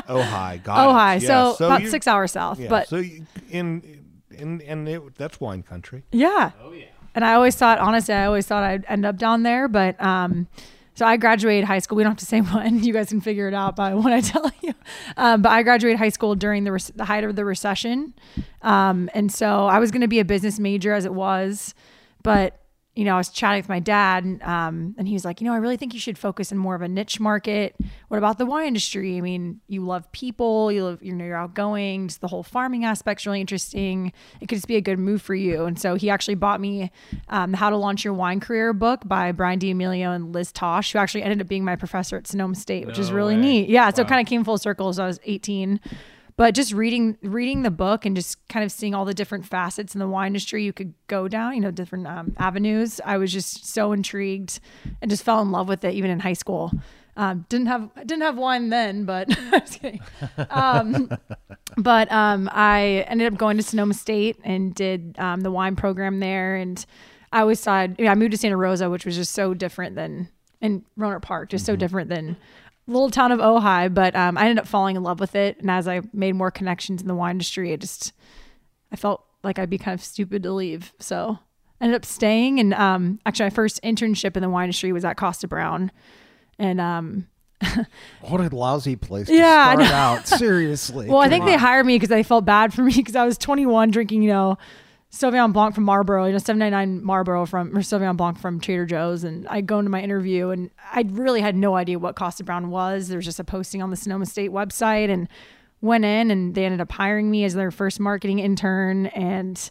Ojai, got Ojai, it. Yeah, so, about you- six hours south. Yeah, but so you, in in and it, that's wine country. yeah. Oh yeah. and I always thought, honestly, I always thought I'd end up down there, but um, so I graduated high school. We don't have to say (laughs) when. You guys can figure it out by (laughs) when I tell you. Um, but I graduated high school during the, rec- the height of the recession, um, and so I was going to be a business major as it was, but you know, I was chatting with my dad, and, um, and he was like, you know, I really think you should focus in more of a niche market. What about the wine industry? I mean, you love people, you love, you know, you're outgoing. Just the whole farming aspect's really interesting. It could just be a good move for you. And so he actually bought me um, the How to Launch Your Wine Career book by Brian D'Emilio and Liz Thach, who actually ended up being my professor at Sonoma State, which is really way. neat. Yeah, so it kind of came full circle as I was 18 but just reading reading the book and just kind of seeing all the different facets in the wine industry you could go down you know different um, avenues i was just so intrigued and just fell in love with it even in high school. Um, didn't have didn't have wine then but (laughs) I was kidding. Um, but um, I ended up going to Sonoma State and did um, the wine program there. And I always thought you know, I moved to Santa Rosa which was just so different than in Rohnert Park just so different than little town of Ojai, but um, I ended up falling in love with it. And as I made more connections in the wine industry, I just I felt like I'd be kind of stupid to leave. So I ended up staying. And um, actually, my first internship in the wine industry was at Kosta Browne. And um, (laughs) What a lousy place to Yeah, I start out. Seriously. (laughs) well, I Come think they hired me because they felt bad for me because I was 21 drinking, you know, Sauvignon Blanc from Marlborough, you know, 799 Marlborough from, or Sauvignon Blanc from Trader Joe's. And I go into my interview and I really had no idea what Kosta Browne was. There was just a posting on the Sonoma State website and went in and they ended up hiring me as their first marketing intern. And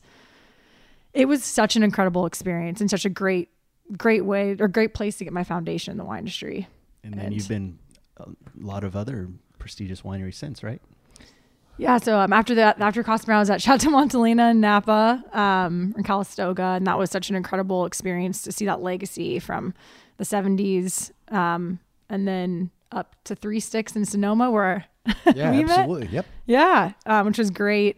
it was such an incredible experience and such a great, great way or great place to get my foundation in the wine industry. And then And- you've been a lot of other prestigious wineries since, right? Yeah, so um, after that, after Kosta Browne, I was at (laughs) Chateau Montelena in Napa, um, in Calistoga, and that was such an incredible experience to see that legacy from the '70s, um, and then up to Three Sticks in Sonoma, where (laughs) Yeah, we met. absolutely. Yep. yeah, um, which was great.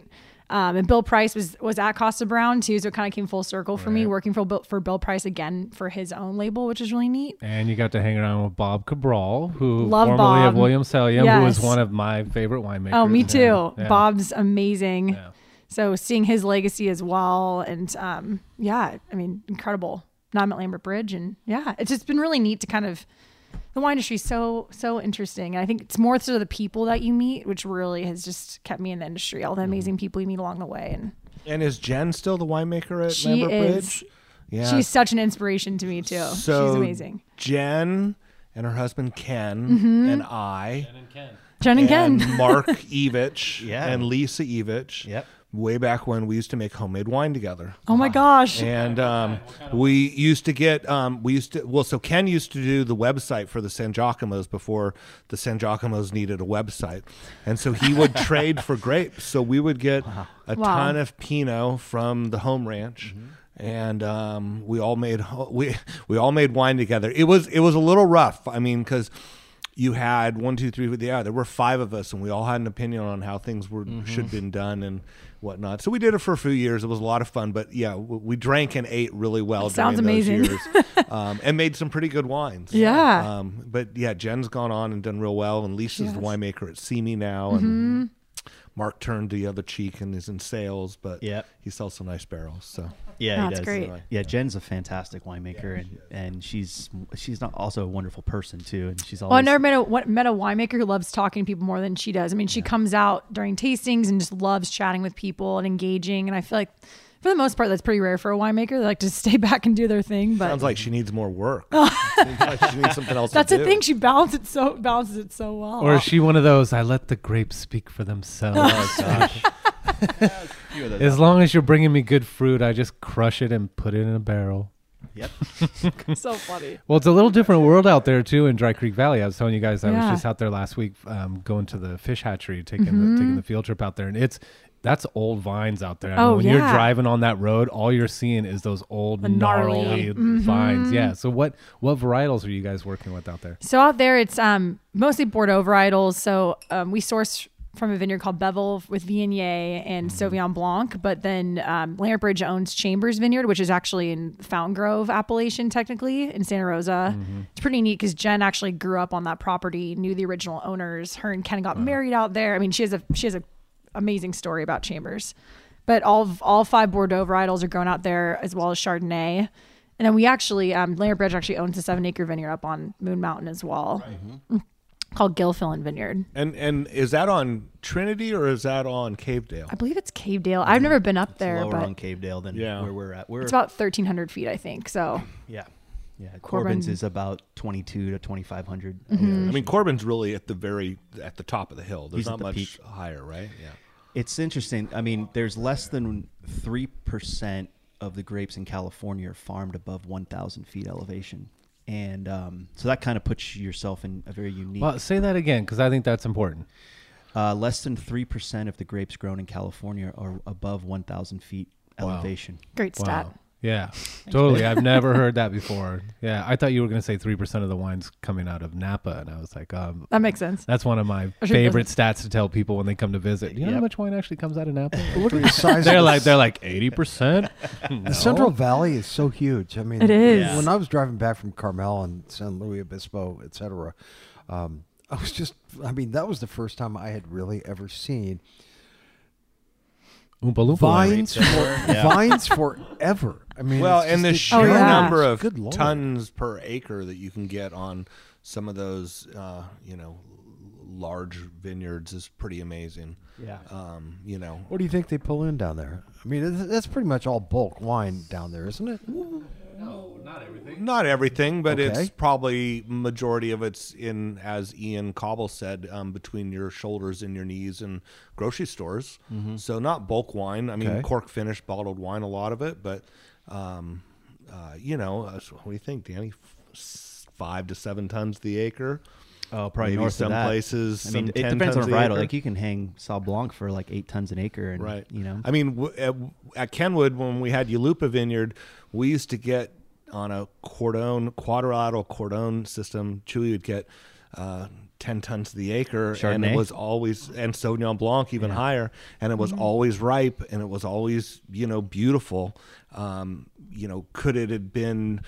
Um, and Bill Price was was at Kosta Browne too, so it kind of came full circle for me, working for Bill, for Bill Price again for his own label, which is really neat. And you got to hang around with Bob Cabral, who Love formerly Bob. of Williams Selyem, who was one of my favorite winemakers. Oh, me too. yeah. Bob's amazing. Yeah. So seeing his legacy as well, and um, yeah, I mean, incredible. Now I'm at Lambert Bridge, and yeah, it's just been really neat to kind of. The wine industry is so so interesting, and I think it's more so the people that you meet, which really has just kept me in the industry. All the mm-hmm. amazing people you meet along the way, and And is Jen still the winemaker at she Lambert is. Bridge? Yeah. She's such an inspiration to me too. so She's amazing. Jen and her husband Ken mm-hmm. and I Jen and and Ken. Mark (laughs) Evich Yeah. and Lisa Evich. Yep. Way back when we used to make homemade wine together. Oh my gosh. And um, we used to get, um, we used to, well, so Ken used to do the website for the San Giacomos before the San Giacomos needed a website. And so he would (laughs) trade for grapes. So we would get a Wow. ton of Pinot from the home ranch. And um, we all made we we all made wine together. It was it was a little rough. I mean, because you had one, two, three. Yeah, there were five of us, and we all had an opinion on how things were should been done and whatnot. So we did it for a few years. It was a lot of fun. But yeah, we drank and ate really well. That sounds during those amazing. years, (laughs) um, and made some pretty good wines. Yeah. Um, but yeah, Jen's gone on and done real well, and Lisa's the winemaker at See Me now, and Mark turned the other cheek and is in sales. But Yep. he sells some nice barrels. So Yeah, No, he it's does. great. Yeah, Jen's a fantastic winemaker, and, and she's she's not also a wonderful person too, and she's always. Well, I've never met a what- met a winemaker who loves talking to people more than she does. I mean, she comes out during tastings and just loves chatting with people and engaging. And I feel like, for the most part, that's pretty rare for a winemaker. They like to (laughs) stay back and do their thing. But sounds like she needs more work. (laughs) Like she needs something else. that's to the do. thing. She balances it so balances it so well. Or is she one of those? I let the grapes speak for themselves. Oh, (laughs) as long as you're bringing me good fruit, I just crush it and put it in a barrel. Yep. (laughs) so (laughs) funny. Well, it's a little different world out there too in Dry Creek Valley. I was telling you guys I Yeah. was just out there last week, um, going to the fish hatchery, taking the, taking the field trip out there, and it's that's old vines out there. I mean, Oh, when you're driving on that road, all you're seeing is those old The gnarly. gnarly Mhm. vines. Yeah. So what what varietals are you guys working with out there? So out there, it's um, mostly Bordeaux varietals. So um, we source from a vineyard called Bevel with Viognier and mm-hmm. Sauvignon Blanc. But then um, Lambert Bridge owns Chambers Vineyard, which is actually in Fountain Grove appellation, technically in Santa Rosa. Mm-hmm. It's pretty neat because Jen actually grew up on that property, knew the original owners. Her and Ken got uh-huh. married out there. I mean, she has a she has a amazing story about Chambers. But all all five Bordeaux varietals are grown out there as well as Chardonnay. And then we actually, um, Lambert Bridge actually owns a seven acre vineyard up on Moon Mountain as well, mm-hmm. mm. Called Gilfillan Vineyard. And and is that on Trinity or is that on Cavedale? I believe it's Cavedale. I've mm-hmm. never been up It's there, lower but on Cavedale than Yeah. where we're at. We're it's about 1,300 feet, I think. So yeah, yeah. Korbin- Korbin's is about twenty two to twenty five hundred. Mm-hmm. I mean, Korbin's really at the very at the top of the hill. There's He's at not the much peak. higher, right? Yeah. It's interesting. I mean, there's less than three percent of the grapes in California are farmed above one thousand feet elevation, and um, so that kind of puts yourself in a very unique. Well, say that again because I think that's important. Uh, less than three percent of the grapes grown in California are above one thousand feet elevation. great stat. Wow. Yeah, (laughs) totally. I've never heard that before. Yeah, I thought you were going to say three percent of the wines coming out of Napa, and I was like, um, That makes sense. that's one of my favorite stats to tell people when they come to visit. You know how much wine actually comes out of Napa? Look at the (laughs) size. they're like they're like eighty percent. (laughs) the Central Valley is so huge. I mean, It is. Yeah. When I was driving back from Carmel and San Luis Obispo, etc., um, I was just. I mean, that was the first time I had really ever seen Oompa Loompa. vines for Yeah. vines forever. I mean, Well, and the sheer Oh, yeah. number of Good tons per acre that you can get on some of those, uh, you know, large vineyards is pretty amazing. Yeah. Um, you know, What do you think they pull in down there? I mean, it's- that's pretty much all bulk wine down there, isn't it? No, not everything, Not everything, but Okay. it's probably majority of it's in, as Ian Cauble said, um, between your shoulders and your knees and grocery stores. So not bulk wine. I mean, Okay. cork finished bottled wine, a lot of it, but um, uh, you know, uh, so what do you think, Danny? F- Five to seven tons the acre. Oh, probably Maybe north some of that. places, I mean, it depends on tons the a varietal. Like you can hang Sauv Blanc for like eight tons an acre, and Right. you know, I mean, w- at, at Kenwood, when we had Yulupa Vineyard, we used to get on a cordon, quadrilateral cordon system, Chewy would get uh, 10 tons to the acre. And it was always, and Sauvignon Blanc even higher. And it was always ripe and it was always, you know, beautiful. Um, you know, could it have been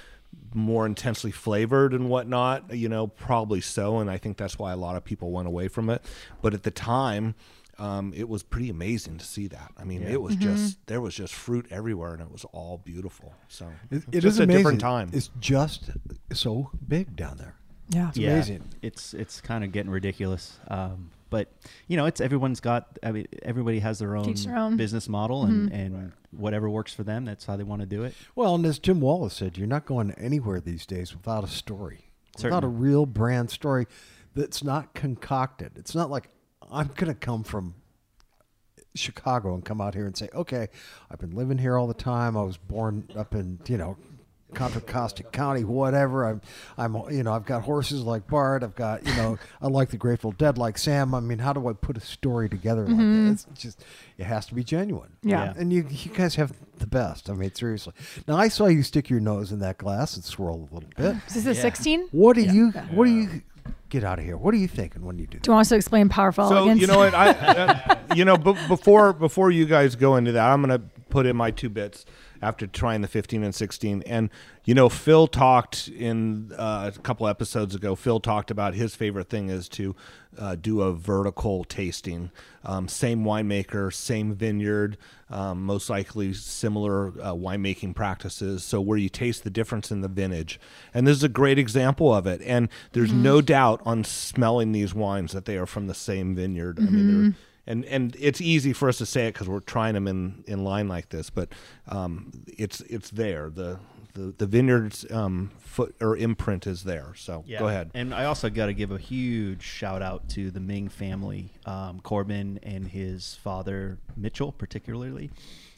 more intensely flavored and whatnot, you know, probably so. And I think that's why a lot of people went away from it. But at the time, um, it was pretty amazing to see that. I mean, it was just there was just fruit everywhere, and it was all beautiful. So It, it's it just is a amazing. different time. It's just so big down there. Yeah. It's yeah, amazing. It's it's kind of getting ridiculous. Um, but you know, it's everyone's got. I mean, everybody has their own, their own. business model, and and whatever works for them, that's how they want to do it. Well, and as Jim Wallace said, you're not going anywhere these days without a story, without a real brand story that's not concocted. It's not like I'm going to come from Chicago and come out here and say, okay, I've been living here all the time. I was born up in, you know, Contra Costa County, whatever. I'm, I'm, you know, I've got horses like Bart. I've got, you know, (laughs) I like the Grateful Dead like Sam. I mean, how do I put a story together like that? It's just, it has to be genuine. Yeah. Yeah. And you, you guys have the best. I mean, seriously. Now I saw you stick your nose in that glass and swirl a little bit. Is this a 16? What do you? What do you? Get out of here. What are you thinking when you do? Do you want us to explain powerful so elegance? you know what I, (laughs) uh, you know, b- before before you guys go into that, I'm gonna put in my two bits after trying the 15 and 16. And you know, Phil talked in uh, a couple episodes ago. Phil talked about his favorite thing is to uh, do a vertical tasting. Um, same winemaker, same vineyard, um, most likely similar uh, winemaking practices. So where you taste the difference in the vintage, and this is a great example of it. And there's no doubt on smelling these wines that they are from the same vineyard. I mean, they're and and it's easy for us to say it because we're trying them in in line like this, but um, it's it's there. The the the vineyard's um, foot or imprint is there. So go ahead. And I also got to give a huge shout out to the Ming family, um, Korbin and his father Mitchell, particularly.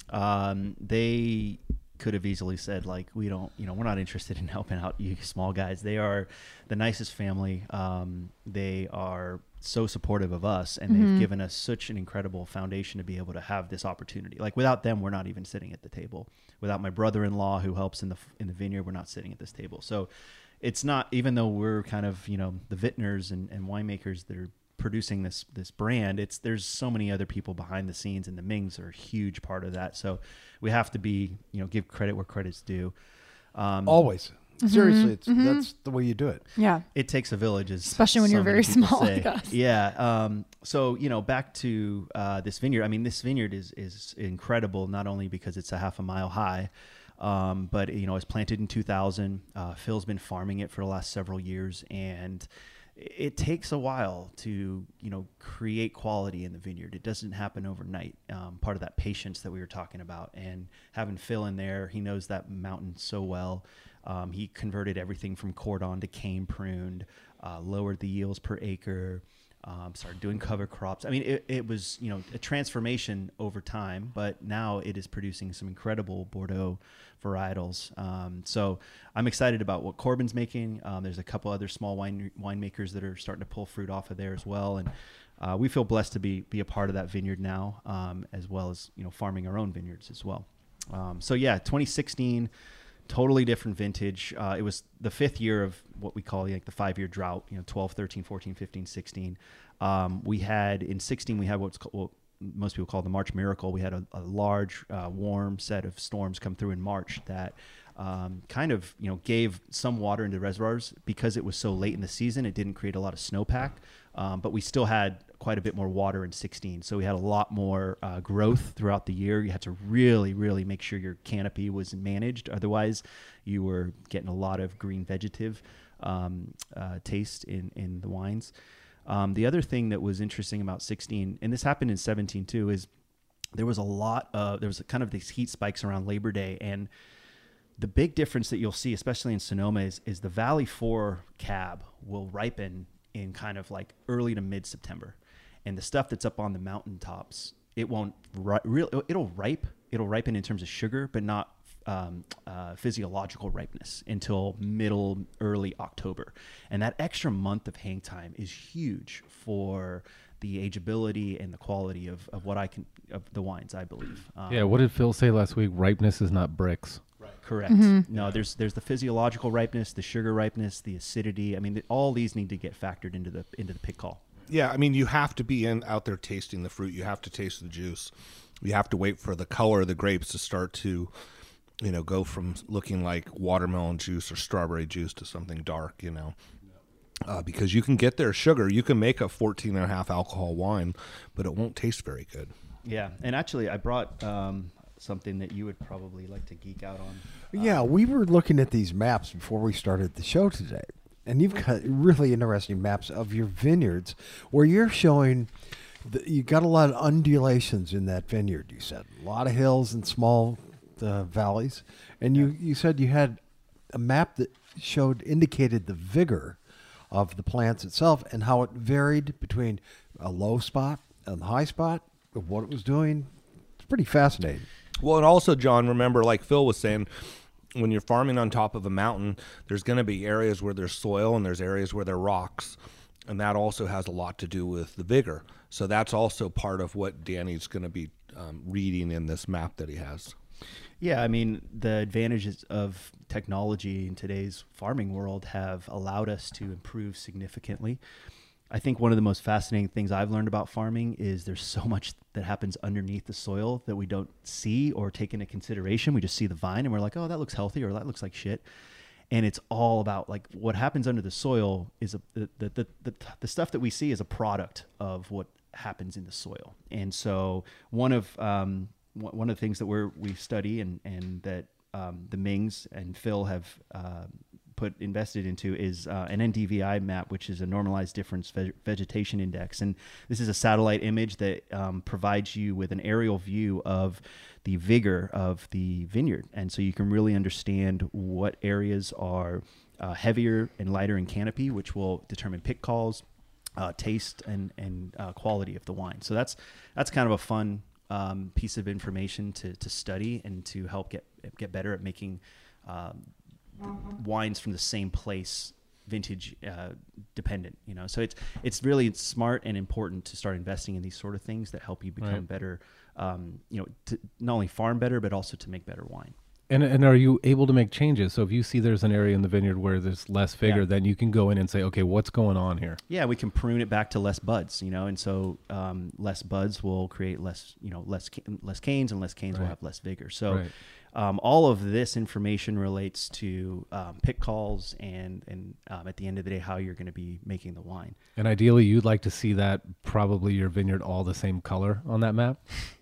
Um, they could have easily said like, we don't, you know, we're not interested in helping out you small guys. They are the nicest family. Um, they are so supportive of us, and they've given us such an incredible foundation to be able to have this opportunity. Like without them, we're not even sitting at the table. Without my brother-in-law who helps in the in the vineyard, we're not sitting at this table. So it's not even though we're kind of you know the vintners and, and winemakers that are producing this this brand it's there's so many other people behind the scenes and the mings are a huge part of that so we have to be you know give credit where credit's due um, Always. Seriously, it's that's the way you do it. Yeah. It takes a village, Especially when so you're very small like us. Yeah. Um, so you know, back to uh, this vineyard. I mean, this vineyard is is incredible. Not only because it's a half a mile high, um, but you know, it's planted in 2000. Uh, Phil's been farming it for the last several years, and it takes a while to you know create quality in the vineyard. It doesn't happen overnight. Um, part of that patience that we were talking about, and having Phil in there, he knows that mountain so well. Um, he converted everything from cordon to cane pruned, uh, lowered the yields per acre, um, started doing cover crops. I mean, it, it was you know a transformation over time, but now it is producing some incredible Bordeaux varietals. Um, so I'm excited about what Korbin's making. Um, there's a couple other small wine winemakers that are starting to pull fruit off of there as well, and uh, we feel blessed to be be a part of that vineyard now, um, as well as you know farming our own vineyards as well. Um, so yeah, 2016 totally different vintage. Uh, it was the fifth year of what we call like the five year drought, you know, 12, 13, 14, 15, 16. Um, we had in 16, we had what's called, what most people call the March miracle. We had a, a large, uh, warm set of storms come through in March that um, kind of, you know, gave some water into reservoirs because it was so late in the season. It didn't create a lot of snowpack, um, but we still had quite a bit more water in 16. So we had a lot more uh, growth throughout the year. You had to really, really make sure your canopy was managed. Otherwise, you were getting a lot of green vegetative um, uh, taste in, in the wines. Um, the other thing that was interesting about 16, and this happened in 17 too, is there was a lot of, there was kind of these heat spikes around Labor Day. And the big difference that you'll see, especially in Sonoma, is, is the Valley 4 cab will ripen in kind of like early to mid September and the stuff that's up on the mountaintops, it won't ri- real. It'll ripe. It'll ripen in terms of sugar, but not um, uh, physiological ripeness until middle early October. And that extra month of hang time is huge for the ageability and the quality of, of what I can of the wines. I believe. Um, Yeah, what did Phil say last week? Ripeness is not Brix. Correct. No, there's there's the physiological ripeness, the sugar ripeness, the acidity. I mean, th- all these need to get factored into the into the pick call. Yeah, I mean, you have to be in out there tasting the fruit. You have to taste the juice. You have to wait for the color of the grapes to start to, you know, go from looking like watermelon juice or strawberry juice to something dark. You know, uh, because you can get their sugar. You can make a 14 and a half alcohol wine, but it won't taste very good. Yeah, and actually, I brought um, something that you would probably like to geek out on. Yeah, we were looking at these maps before we started the show today, and you've got really interesting maps of your vineyards where you're showing that you got a lot of undulations in that vineyard. You said a lot of hills and small uh, valleys, and you you said you had a map that showed indicated the vigor of the plants itself and how it varied between a low spot and a high spot of what it was doing. It's pretty fascinating. Well, and also, John, remember, like Phil was saying, when you're farming on top of a mountain, there's going to be areas where there's soil and there's areas where there are rocks. And that also has a lot to do with the vigor. So that's also part of what Danny's going to be um, reading in this map that he has. Yeah, I mean, the advantages of technology in today's farming world have allowed us to improve significantly. I think one of the most fascinating things I've learned about farming is there's so much that happens underneath the soil that we don't see or take into consideration. We just see the vine and we're like, oh, that looks healthy or that looks like shit. And it's all about like what happens under the soil is a, the, the, the, the, the stuff that we see is a product of what happens in the soil. And so one of um, one of the things that we're we study and and that um, the Mings and Phil have uh, put invested into is uh, an NDVI map, which is a normalized difference ve- vegetation index, and this is a satellite image that um, provides you with an aerial view of the vigor of the vineyard, and so you can really understand what areas are uh, heavier and lighter in canopy, which will determine pick calls, uh, taste, and and uh, quality of the wine. So that's that's kind of a fun um, piece of information to, to study and to help get get better at making um, wines from the same place vintage uh, dependent you know so it's it's really smart and important to start investing in these sort of things that help you become Right. better um, you know to not only farm better but also to make better wine And and are you able to make changes? So if you see there's an area in the vineyard where there's less vigor, Yeah. then you can go in and say, okay, what's going on here? Yeah, we can prune it back to less buds, you know, and so um, less buds will create less, you know, less less canes, and less canes will have less vigor. So, Right. um, all of this information relates to um, pick calls and and um, at the end of the day, how you're going to be making the wine. And ideally, you'd like to see that probably your vineyard all the same color on that map.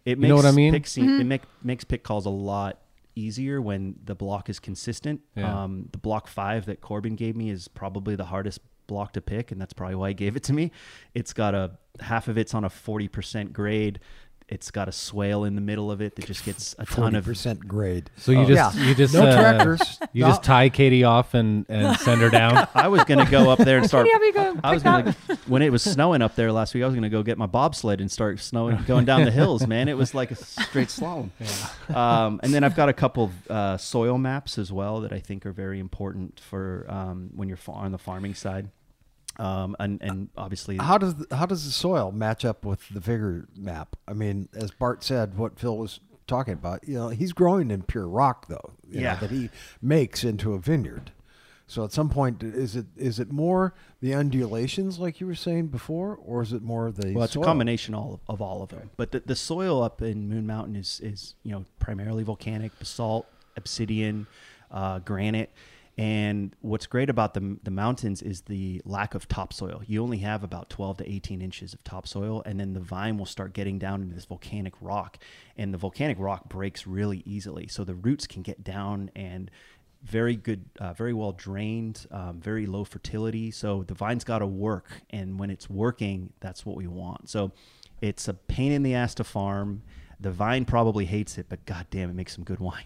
It You makes know what I mean? Pick se- It make, makes pick calls a lot easier when the block is consistent. Yeah. Um, the block five that Korbin gave me is probably the hardest block to pick, and that's probably why he gave it to me. It's got a half of it's on a forty percent grade. It's got a swale in the middle of it that just gets a ton Forty of percent grade. So you Oh, just yeah. you just no uh, tractors. You No- just tie Katie off and, and send her down. (laughs) I was gonna go up there and start. Katie, go I was gonna (laughs) when it was snowing up there last week. I was gonna go get my bobsled and start snowing going down the hills. Man, it was like a straight slalom. (laughs) Um, and then I've got a couple uh, soil maps as well that I think are very important for um, when you're fa- on the farming side. Um, and, and obviously, How does the, how does the soil match up with the vigor map? I mean, as Bart said, what Phil was talking about, you know, he's growing in pure rock though, you know, Yeah. that he makes into a vineyard. So at some point, is it is it more the undulations like you were saying before, or is it more the Well, it's soil? a combination all of all of them. But the, the soil up in Moon Mountain is is you know primarily volcanic, basalt, obsidian, uh, granite. And what's great about the the mountains is the lack of topsoil. You only have about 12 to 18 inches of topsoil, and then the vine will start getting down into this volcanic rock, and the volcanic rock breaks really easily. So the roots can get down and very good, uh, very well drained, um, very low fertility. So the vine's got to work, and when it's working, that's what we want. So it's a pain in the ass to farm. The vine probably hates it, but goddamn, it makes some good wine.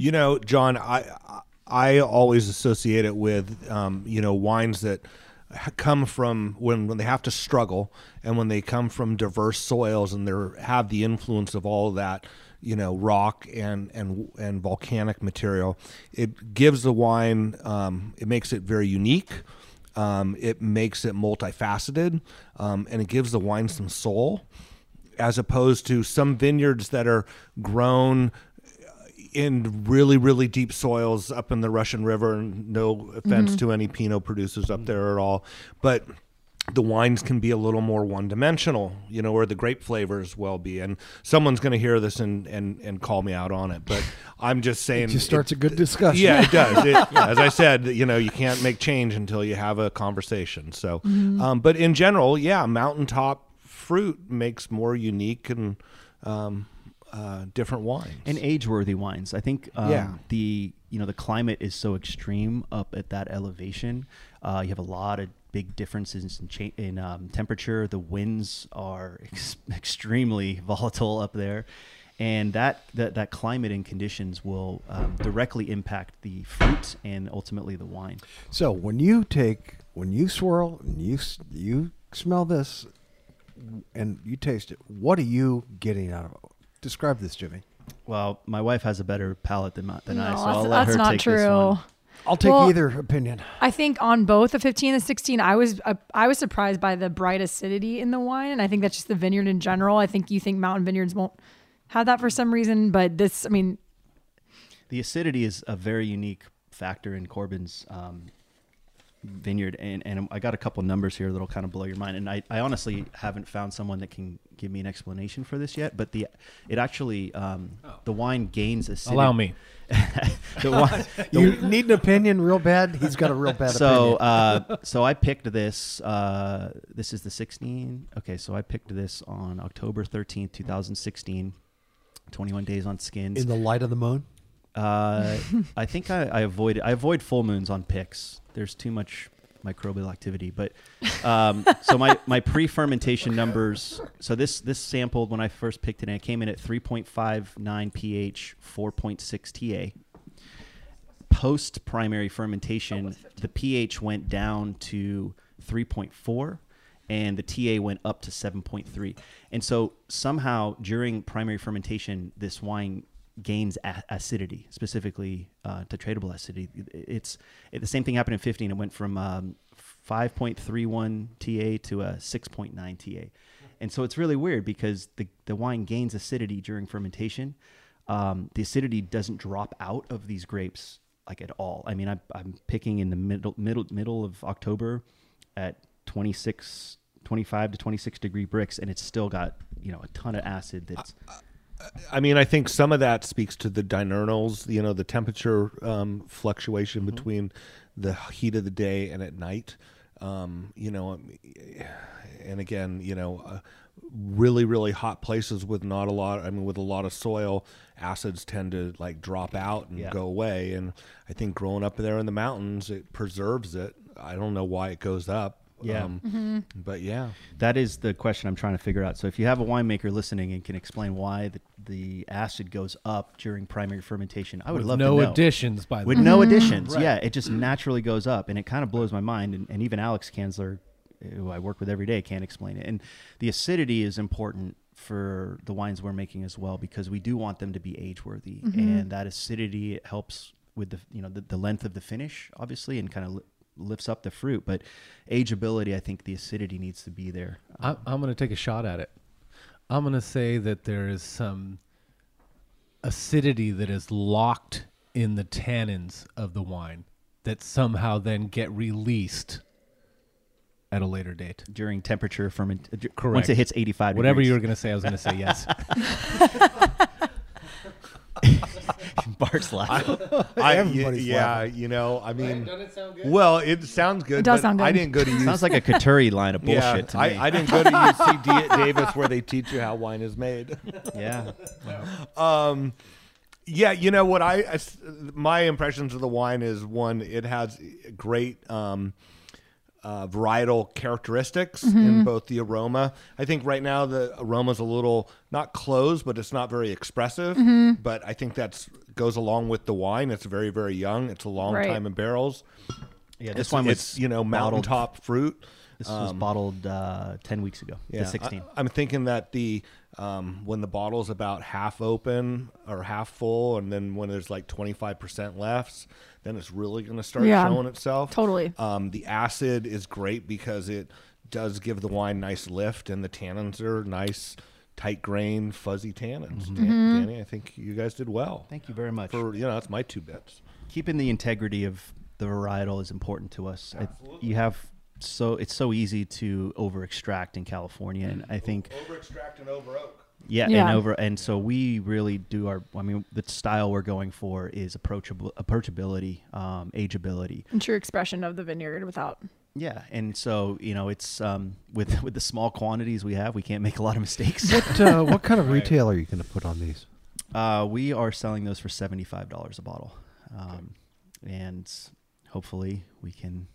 You know, John, I I always associate it with um, you know wines that come from when when they have to struggle and when they come from diverse soils and they have the influence of all of that you know rock and and and volcanic material. It gives the wine um, it makes it very unique. Um, it makes it multifaceted um, and it gives the wine some soul as opposed to some vineyards that are grown in really really deep soils up in the Russian River and no offense to any Pinot producers up there at all but the wines can be a little more one dimensional you know or the grape flavors will be and someone's going to hear this and, and and call me out on it but I'm just saying It just starts a good discussion. yeah, it does. It, (laughs) yeah, as I said, you know, you can't make change until you have a conversation. So, um, but in general, yeah, mountaintop fruit makes more unique and um, uh, different wines. and age-worthy wines. I think um, Yeah. the you know the climate is so extreme up at that elevation. Uh, you have a lot of big differences in, cha- in um, temperature. The winds are (laughs) ex- extremely (laughs) volatile up there, and that that, that climate and conditions will um, directly impact the fruit and ultimately the wine. So when you take when you swirl and you you smell this and you taste it, what are you getting out of it? Describe this, Jimmy. Well, my wife has a better palate than, my, than I, so that's, I'll let that's her not take true. this one. I'll take Well- either opinion. I think on both the 15 and the 16, I was uh, I was surprised by the bright acidity in the wine, and I think that's just the vineyard in general. I think you think mountain vineyards won't have that for some reason, but this, I mean, The acidity is a very unique factor in Korbin's um, vineyard, and, and I got a couple numbers here that'll kind of blow your mind. And I, I honestly haven't found someone that can give me an explanation for this yet. But the it actually um, the wine gains acidity. Allow me. (laughs) the wine, (laughs) the- You need an opinion real bad. He's got a real bad so opinion. uh, so I picked this. Uh, this is the 16. Okay, so I picked this on October 13th, 2016. 21 days on skins. In the light of the moon. Uh, I think I, I avoid I avoid full moons on picks. There's too much microbial activity. But um, so my my pre-fermentation numbers. So this this sampled when I first picked it. and It came in at 3.59 pH, 4.6 TA. Post primary fermentation, the pH went down to 3.4 and the TA went up to 7.3. And so somehow during primary fermentation, this wine gains acidity, specifically uh, titratable acidity. It's it, the same thing happened in 15. It went from um, 5.31 TA to a 6.9 TA. And so it's really weird because the, the wine gains acidity during fermentation. um, the acidity doesn't drop out of these grapes like at all. I mean, I'm, I'm picking in the middle middle middle of October at 26, 25 to 26 degree Brix, and it's still got you know a ton of acid. That's I mean, I think some of that speaks to the diurnals, you know, the temperature um, fluctuation Mm-hmm. between the heat of the day and at night. Um, you know, um, (sighs) and again, you know, uh, really, really hot places with not a lot, I mean, with a lot of soil, acids tend to like drop out and Yeah. go away. And I think growing up there in the mountains, it preserves it. I don't know why it goes up. Yeah. Um, mm-hmm. But yeah. that is the question I'm trying to figure out. So if you have a winemaker listening and can explain why the, the acid goes up during primary fermentation, I would With love no to know. additions, by the with way. no mm-hmm. additions. Yeah, it just naturally goes up, and it kind of blows my mind. And, and even Alex Kanzler, who I work with every day, can't explain it. And the acidity is important for the wines we're making as well because we do want them to be age worthy, mm-hmm. and that acidity helps with the you know the, the length of the finish, obviously, and kind of li- lifts up the fruit. But ageability, I think the acidity needs to be there. I, I'm going to take a shot at it. I'm going to say that there is some acidity that is locked in the tannins of the wine that somehow then get released at a later date. during temperature ferment. uh, Once it hits 85 Whatever degrees. you were going to say, I was going to say yes. (laughs) (laughs) (laughs) Bart's laughing. (laughs) I, Everybody's yeah, laughing. you know, I mean, well, it sounds good. It does but sound I didn't go to (laughs) UC. Sounds like a Coturri line of bullshit yeah, to me. I, I didn't go to UC D- Davis where they teach you how wine is made. yeah. Um, yeah, you know what I my impressions of the wine is one, it has great um, uh, varietal characteristics in both the aroma. I think right now the aroma's a little not closed, but it's not very expressive. But I think that goes along with the wine. It's very very young. It's a long Right. time in barrels. Yeah, this It's, one was it's you know bottled- mountaintop fruit. This was bottled uh, 10 weeks ago, the 16. I, am thinking that the um, when the bottle's about half open or half full, and then when there's like 25% left, then it's really going to start Yeah, showing itself. totally. Um, the acid is great because it does give the wine nice lift, and the tannins are nice, tight grain, fuzzy tannins. Mm-hmm. Dan- Danny, I think you guys did well. Thank you very much. For you know, that's my two bits. Keeping the integrity of the varietal is important to us. I, you have so it's so easy to over extract in California, and I think Over extract and over oak. yeah, Yeah. and over and so we really do our. I mean, the style we're going for is approachable, approachability, um, ageability. And true expression of the vineyard without. Yeah, and so you know, it's um, with with the small quantities we have, we can't make a lot of mistakes. What uh, (laughs) what kind of retail are you going to put on these? Uh, we are selling those for seventy five dollars a bottle, um, and hopefully we can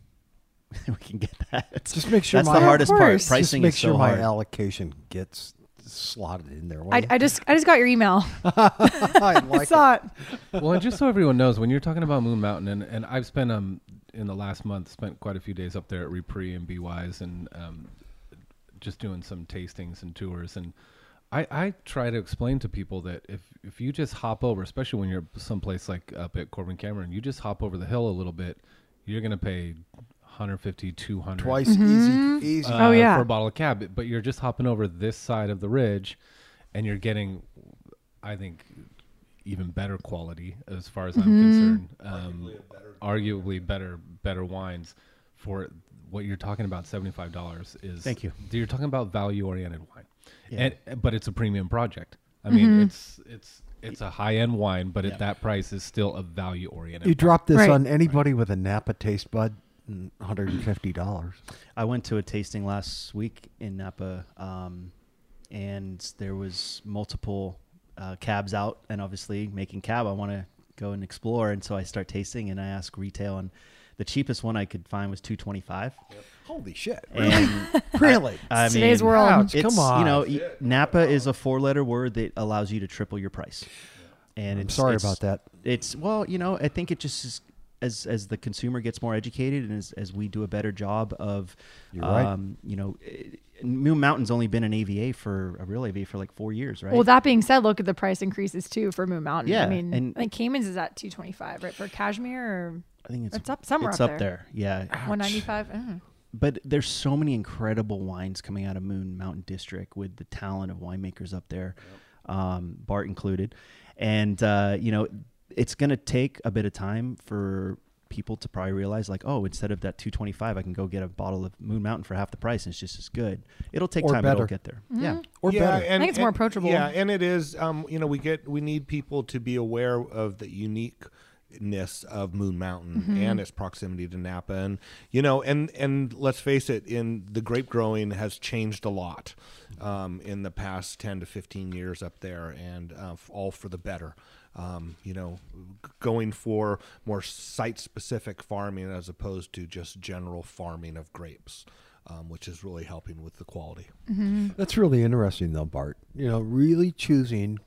(laughs) we can get that. Just make sure that's my- the hardest part. Pricing Just make is sure so my hard. allocation gets slotted in there. I. I just I just got your email. I (laughs) (laughs) I like it. saw it. well, and just so everyone knows, when you're talking about Moon Mountain, and, and I've spent um in the last month spent quite a few days up there at Repris and BWise and um just doing some tastings and tours, and I I try to explain to people that if if you just hop over, especially when you're someplace like up at Korbin Kameron, you just hop over the hill a little bit, you're gonna pay 150 200 Twice easy, easy. uh, Oh, yeah. for a bottle of cab, but you're just hopping over this side of the ridge, and you're getting, I think, even better quality as far as I'm concerned. Um, arguably better better wines for what you're talking about. Seventy five dollars is Thank you. You're talking about value oriented wine, Yeah. and but it's a premium project. I mean, it's it's it's a high end wine, but Yeah. at that price is still a value oriented. You drop this Right. on anybody with a Napa taste bud, mm, hundred and fifty dollars. I went to a tasting last week in Napa, um, and there was multiple uh, cabs out, and obviously making cab, I want to go and explore, and so I start tasting, and I ask retail, and the cheapest one I could find was two twenty five, Holy shit! and Really? (laughs) I Today's mean, world. Ouch, it's, come on. You know, y- Napa is a four letter word that allows you to triple your price. And I'm it's, sorry it's- about that. It's well, you know, I think it just is, as as the consumer gets more educated and as, as we do a better job of, You're right. um, you know, eh, Moon Mountain's only been an AVA for a real AVA for like four years, right? Well, that being said, look at the price increases too for Moon Mountain. Yeah, I mean, and- I think Kamen's is at two twenty five, right? For Kashmir or I think it's it's up somewhere It's up up there. there, yeah. one ninety five. but there's so many incredible wines coming out of Moon Mountain District with the talent of winemakers up there, um, Bart included. and uh, you know, it's going to take a bit of time for people to probably realize like oh instead of that 225 i can go get a bottle of moon mountain for half the price and it's just as good it'll take Or time but it'll better. get there yeah Or yeah, better. And, I think it's more approachable. Yeah, and it is. Um, you know, we get we need people to be aware of the uniqueness of Moon Mountain Mm-hmm. and its proximity to Napa, and you know, and and let's face it, in the grape growing has changed a lot um, in the past ten to fifteen years up there, and uh, all for the better. Um, you know, going for more site-specific farming as opposed to just general farming of grapes, um, which is really helping with the quality. That's really interesting, though, Bart. You know, really choosing,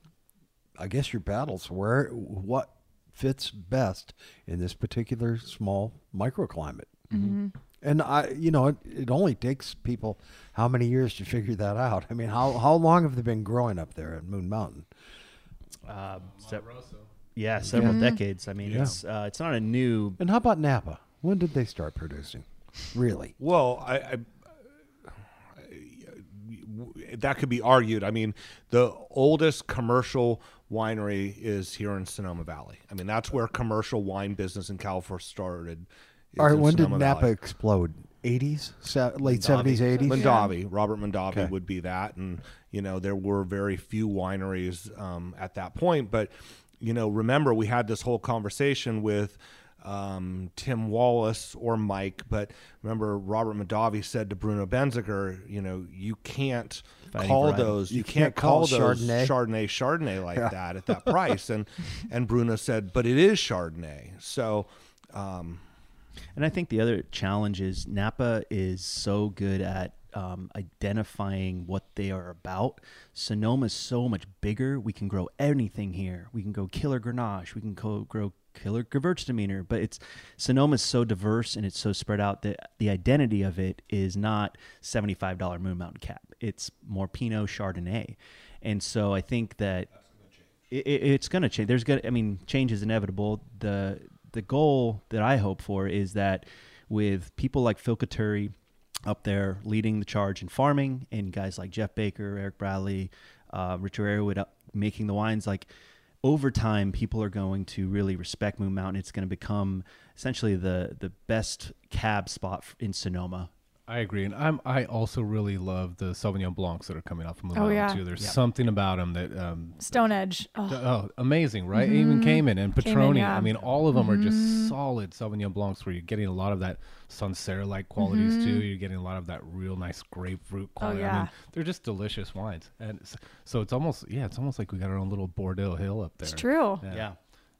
I guess, your battles where what fits best in this particular small microclimate. And I, you know, it, it only takes people how many years to figure that out. I mean, how how long have they been growing up there at Moon Mountain? Uh, se- yeah several decades i mean Yeah. it's uh, it's not a new And how about Napa? When did they start producing? Really? Well, I, I, that could be argued. I mean, the oldest commercial winery is here in Sonoma Valley. I mean, that's where commercial wine business in California started. is All right. in When did Sonoma Napa Valley. explode? 80s, Se- late Mondavi. 70s, 80s. Mondavi, Robert Mondavi Okay. would be that, and you know there were very few wineries um, at that point. But you know, remember we had this whole conversation with um, Tim Wallace or Mike, but remember Robert Mondavi said to Bruno Benziger, you know, you can't Fighting call variety. those, you, You can't, can't call, call those Chardonnay. Chardonnay Chardonnay like that at that price, and and Bruno said, but it is Chardonnay, so. Um, And I think the other challenge is Napa is so good at um, identifying what they are about. Sonoma's so much bigger. We can grow anything here. We can go killer Grenache. We can go grow killer Gewürztraminer. But it's Sonoma's so diverse and it's so spread out that the identity of it is not seventy-five dollar Moon Mountain Cap. It's more Pinot Chardonnay, and so I think that it, it- it's going to change. There's going to, I mean, change is inevitable. The the goal that I hope for is that with people like Phil Coturri up there leading the charge in farming, and guys like Jeff Baker, Eric Bradley, uh, Richard up making the wines, like over time, people are going to really respect Moon Mountain. It's going to become essentially the the best cab spot in Sonoma. I agree, and I'm I also really love the Sauvignon Blancs that are coming off from Moon Oh, yeah. too. There's something about them that um, Stone Edge. Oh, th- oh amazing, right? Even mm-hmm. Kamen and Kamen, Petroni. yeah. I mean, all of them are just mm-hmm. solid Sauvignon Blancs, where you're getting a lot of that Sancerre like qualities too. Mm-hmm. You're getting a lot of that real nice grapefruit oh, quality. I yeah. mean, they're just delicious wines, and s- so it's almost yeah, it's almost like we got our own little Bordeaux Hill up there. it's true. Yeah. Yeah.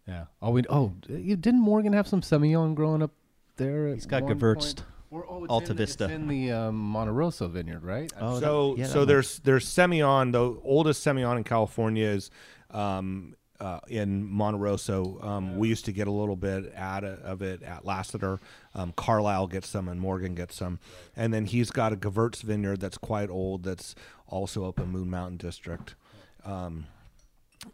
Yeah. Oh, we oh, didn't Morgan have some Semillon growing up there? He's got one Gewürzt. point? Or, oh, it's Alta in the, Vista. It's in the um, Monte Rosso vineyard, right? Oh, so that- yeah, so might- there's there's Semillon. The oldest Semillon in California is um, uh, in Monte Rosso. Um, We used to get a little bit out of it at Lasseter. Um, Carlisle gets some, and Morgan gets some. And then he's got a Gewurz vineyard that's quite old. That's also up in Moon Mountain District. Um,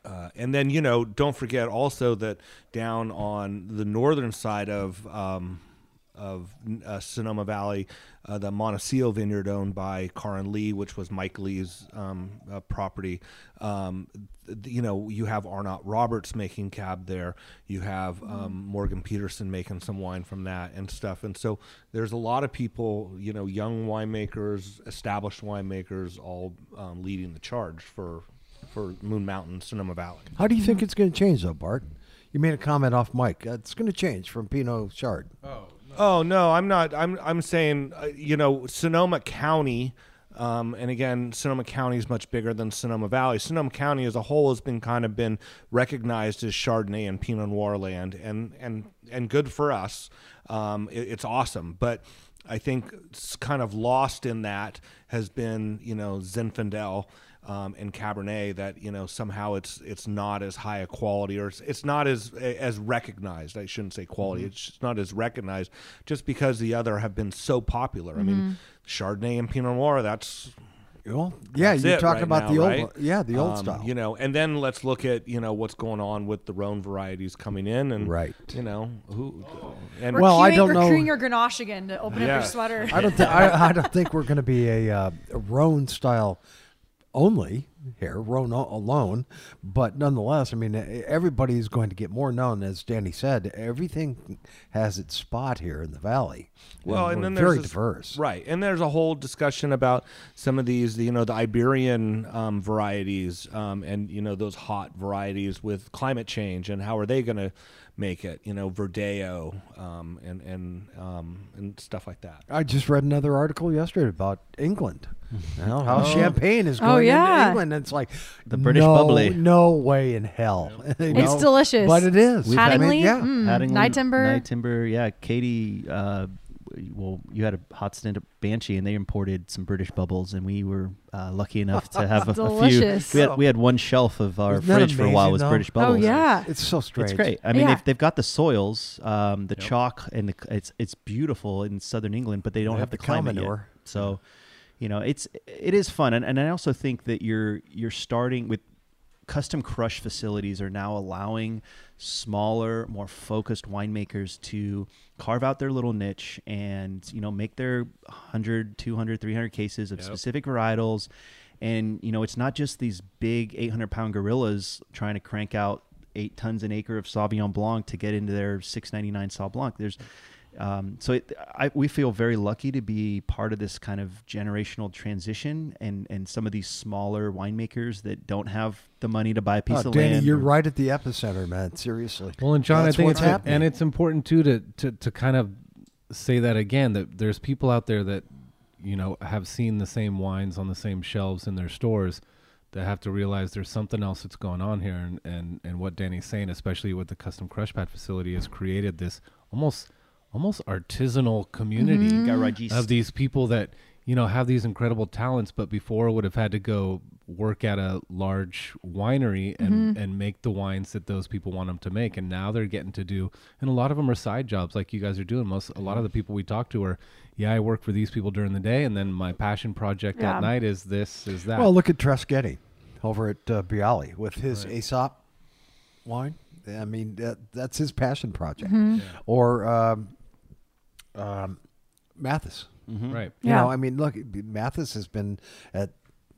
uh, and then you know, don't forget also that down on the northern side of um, of uh, Sonoma Valley, uh, the Montecillo Vineyard owned by Karin Lee, which was Mike Lee's um, uh, property. Um, th- you know, you have Arnott Roberts making cab there. You have um, Morgan Peterson making some wine from that and stuff. And so there's a lot of people, you know, young winemakers, established winemakers, all um, leading the charge for for Moon Mountain, Sonoma Valley. How do you think it's going to change, though, Bart? You made a comment off mic. Uh, it's going to change from Pinot Chard. Oh no, I'm not. I'm I'm saying uh, you know Sonoma County, um, and again Sonoma County is much bigger than Sonoma Valley. Sonoma County as a whole has been kind of been recognized as Chardonnay and Pinot Noir land, and and and good for us. Um, it- it's awesome, but. I think it's kind of lost in that has been, you know, Zinfandel um, and Cabernet. That you know somehow it's it's not as high a quality or it's, it's not as as recognized. I shouldn't say quality. It's just not as recognized just because the other have been so popular. I mean, Chardonnay and Pinot Noir. That's Well, yeah, that's you're talking right about now, the right? old, yeah, the old Um, style. You know, and then let's look at you know what's going on with the Rhone varieties coming in, and Right. You know who and We're Well, I don't know- queuing your Grenache again to open up your sweater. I don't, th- I, I don't think we're going to be a, uh, a Rhone style only. here, Rona alone, but nonetheless, I mean, everybody's going to get more known. As Danny said, everything has its spot here in the valley. Well, and we're then very this- diverse. right? And there's a whole discussion about some of these, you know, the Iberian um, varieties, um, and you know those hot varieties with climate change, and how are they going to make it? You know, Verdeo, um, and and um, and stuff like that. I just read another article yesterday about England. You know, how champagne is Oh, going yeah. into England. It's like The British no, bubbly. No way in hell. (laughs) You It's know? delicious. but it is. We've I had- mean, yeah. mm, Hattingley, Night Timber. Nyetimber, yeah. Katie, uh, well, you had a hot stint at Banshee, and they imported some British bubbles, and we were uh, lucky enough to have a, a few. We had, we had one shelf of our Isn't that fridge for a while amazing, was though? British Oh bubbles. yeah. It's so strange. It's great. I mean, Yeah. they've, they've got the soils, um, the chalk, and the, it's it's beautiful in southern England, but they don't They have, have the the climate yet. So, you know, it's it is fun, and, and I also think that you're you're starting with custom crush facilities are now allowing smaller, more focused winemakers to carve out their little niche and, you know, make their 100, 200, 300 cases of specific varietals. And, you know, it's not just these big 800 pound gorillas trying to crank out eight tons an acre of Sauvignon Blanc to get into their 699 Sauv Blanc. There's, um, so it, I, we feel very lucky to be part of this kind of generational transition, and and some of these smaller winemakers that don't have the money to buy a piece Oh, of Danny, land. you're or- right at the epicenter, man. Seriously. Well, and John, That's I think it's happening. and it's important too to, to to kind of say that again that there's people out there that you know have seen the same wines on the same shelves in their stores that have to realize there's something else that's going on here and and and what Danny's saying especially with the custom crush pad facility has created this almost almost artisanal community Garagiste. of these people that you know have these incredible talents but before would have had to go work at a large winery and and make the wines that those people want them to make and now they're getting to do and a lot of them are side jobs like you guys are doing most a lot of the people we talk to are yeah I work for these people during the day and then my passion project Yeah. at night is this is that Well, look at Treschetti over at uh, Bialy with his Aesop wine. I mean, that, that's his passion project. Or um, um, Mathis. right You Yeah. know, I mean, look, Mathis has been at.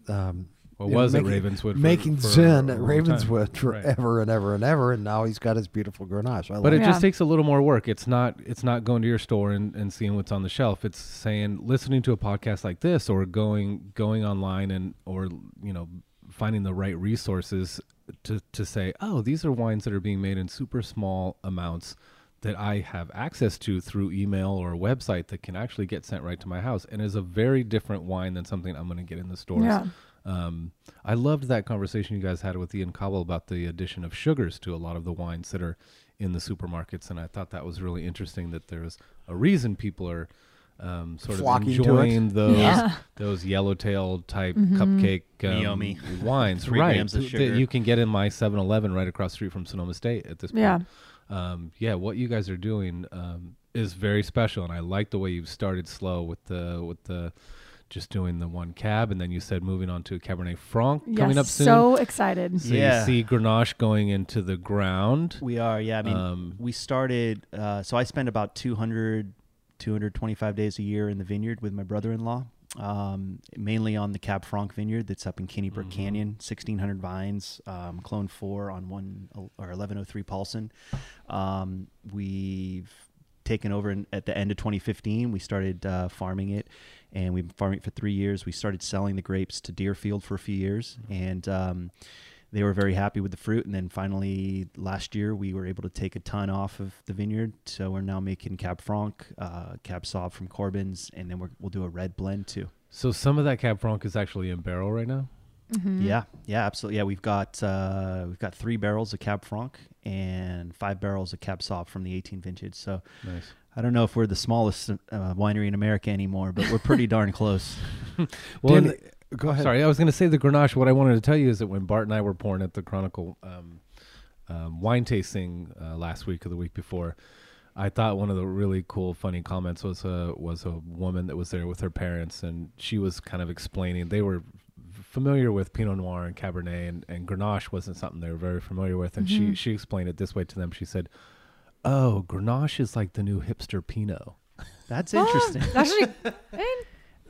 Um, Well, you know, was at Ravenswood for- making for Zen at long time. Ravenswood Right. forever and ever and ever, and now he's got his beautiful Grenache. I but it it. Yeah. just takes a little more work it's not it's not going to your store and, and seeing what's on the shelf it's saying listening to a podcast like this or going going online and or you know finding the right resources to to say oh these are wines that are being made in super small amounts that I have access to through email or a website that can actually get sent right to my house and is a very different wine than something I'm going to get in the stores. Yeah. Um, I loved that conversation you guys had with Ian Cauble about the addition of sugars to a lot of the wines that are in the supermarkets, and I thought that was really interesting. That there's a reason people are um, sort Flocking of to it. enjoying those Yeah. those yellowtail type cupcake um, Yummy. wines, (laughs) Three right? grams of sugar. That you can get in my 7-Eleven right across the street from Sonoma State at this point. Yeah. Um, yeah, what you guys are doing um, is very special, and I like the way you've started slow with the with the just doing the one cab, and then you said moving on to a Cabernet Franc coming up soon. so excited. so Yeah. you see Grenache going into the ground. We are, yeah. I mean, Um, we started. Uh, so I spend about 200, 225 days a year in the vineyard with my brother-in-law, um, mainly on the Cab Franc vineyard that's up in Kinney Brook Mm-hmm. Canyon, 1,600 vines, um, clone four on one or 1103 Paulsen. Um, we've taken over in, at the end of 2015. We started uh, farming it, and we've been farming it for three years. We started selling the grapes to Deerfield for a few years, and um, they were very happy with the fruit. And then finally, last year, we were able to take a ton off of the vineyard. So we're now making Cab Franc, uh, Cab Sauv from Korbin's, and then we're, we'll do a red blend too. So some of that Cab Franc is actually in barrel right now. Yeah, yeah, absolutely. Yeah, we've got uh, we've got three barrels of Cab Franc and five barrels of Cab Sauv from the 18 vintage. So Nice. I don't know if we're the smallest uh, winery in America anymore, but we're pretty (laughs) darn close. Well, Danny, and- go ahead. Sorry, I was going to say the Grenache. What I wanted to tell you is that when Bart and I were pouring at the Chronicle um, um, wine tasting uh, last week or the week before, I thought one of the really cool, funny comments was a was a woman that was there with her parents, and she was kind of explaining they were familiar with Pinot Noir and Cabernet, and, and Grenache wasn't something they were very familiar with, and she she explained it this way to them. She said, "Oh, Grenache is like the new hipster Pinot." That's interesting. Actually, (laughs)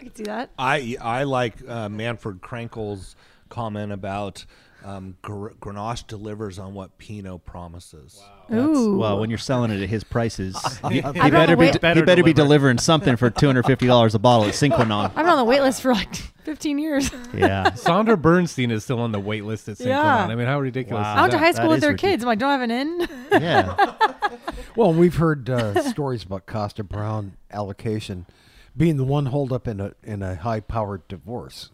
I can see that. I I like uh, Manfred Krankl's comment about um, Gr- Grenache delivers on what Pinot promises. Ooh. Well, when you're selling it at his prices, he, he I've been better be wait- he Better better be delivering something for two hundred fifty dollars a bottle at Sine Qua Non. I've been on the wait list for like 15 years. Yeah, (laughs) Sandra Bernstein is still on the wait list at St. Yeah. I mean, how ridiculous Wow. is I went to that? high school That with is their ridiculous. kids. I'm like, don't I have an in? yeah. (laughs) Well, we've heard uh, stories about Kosta Browne allocation being the one holdup in a in a high powered divorce.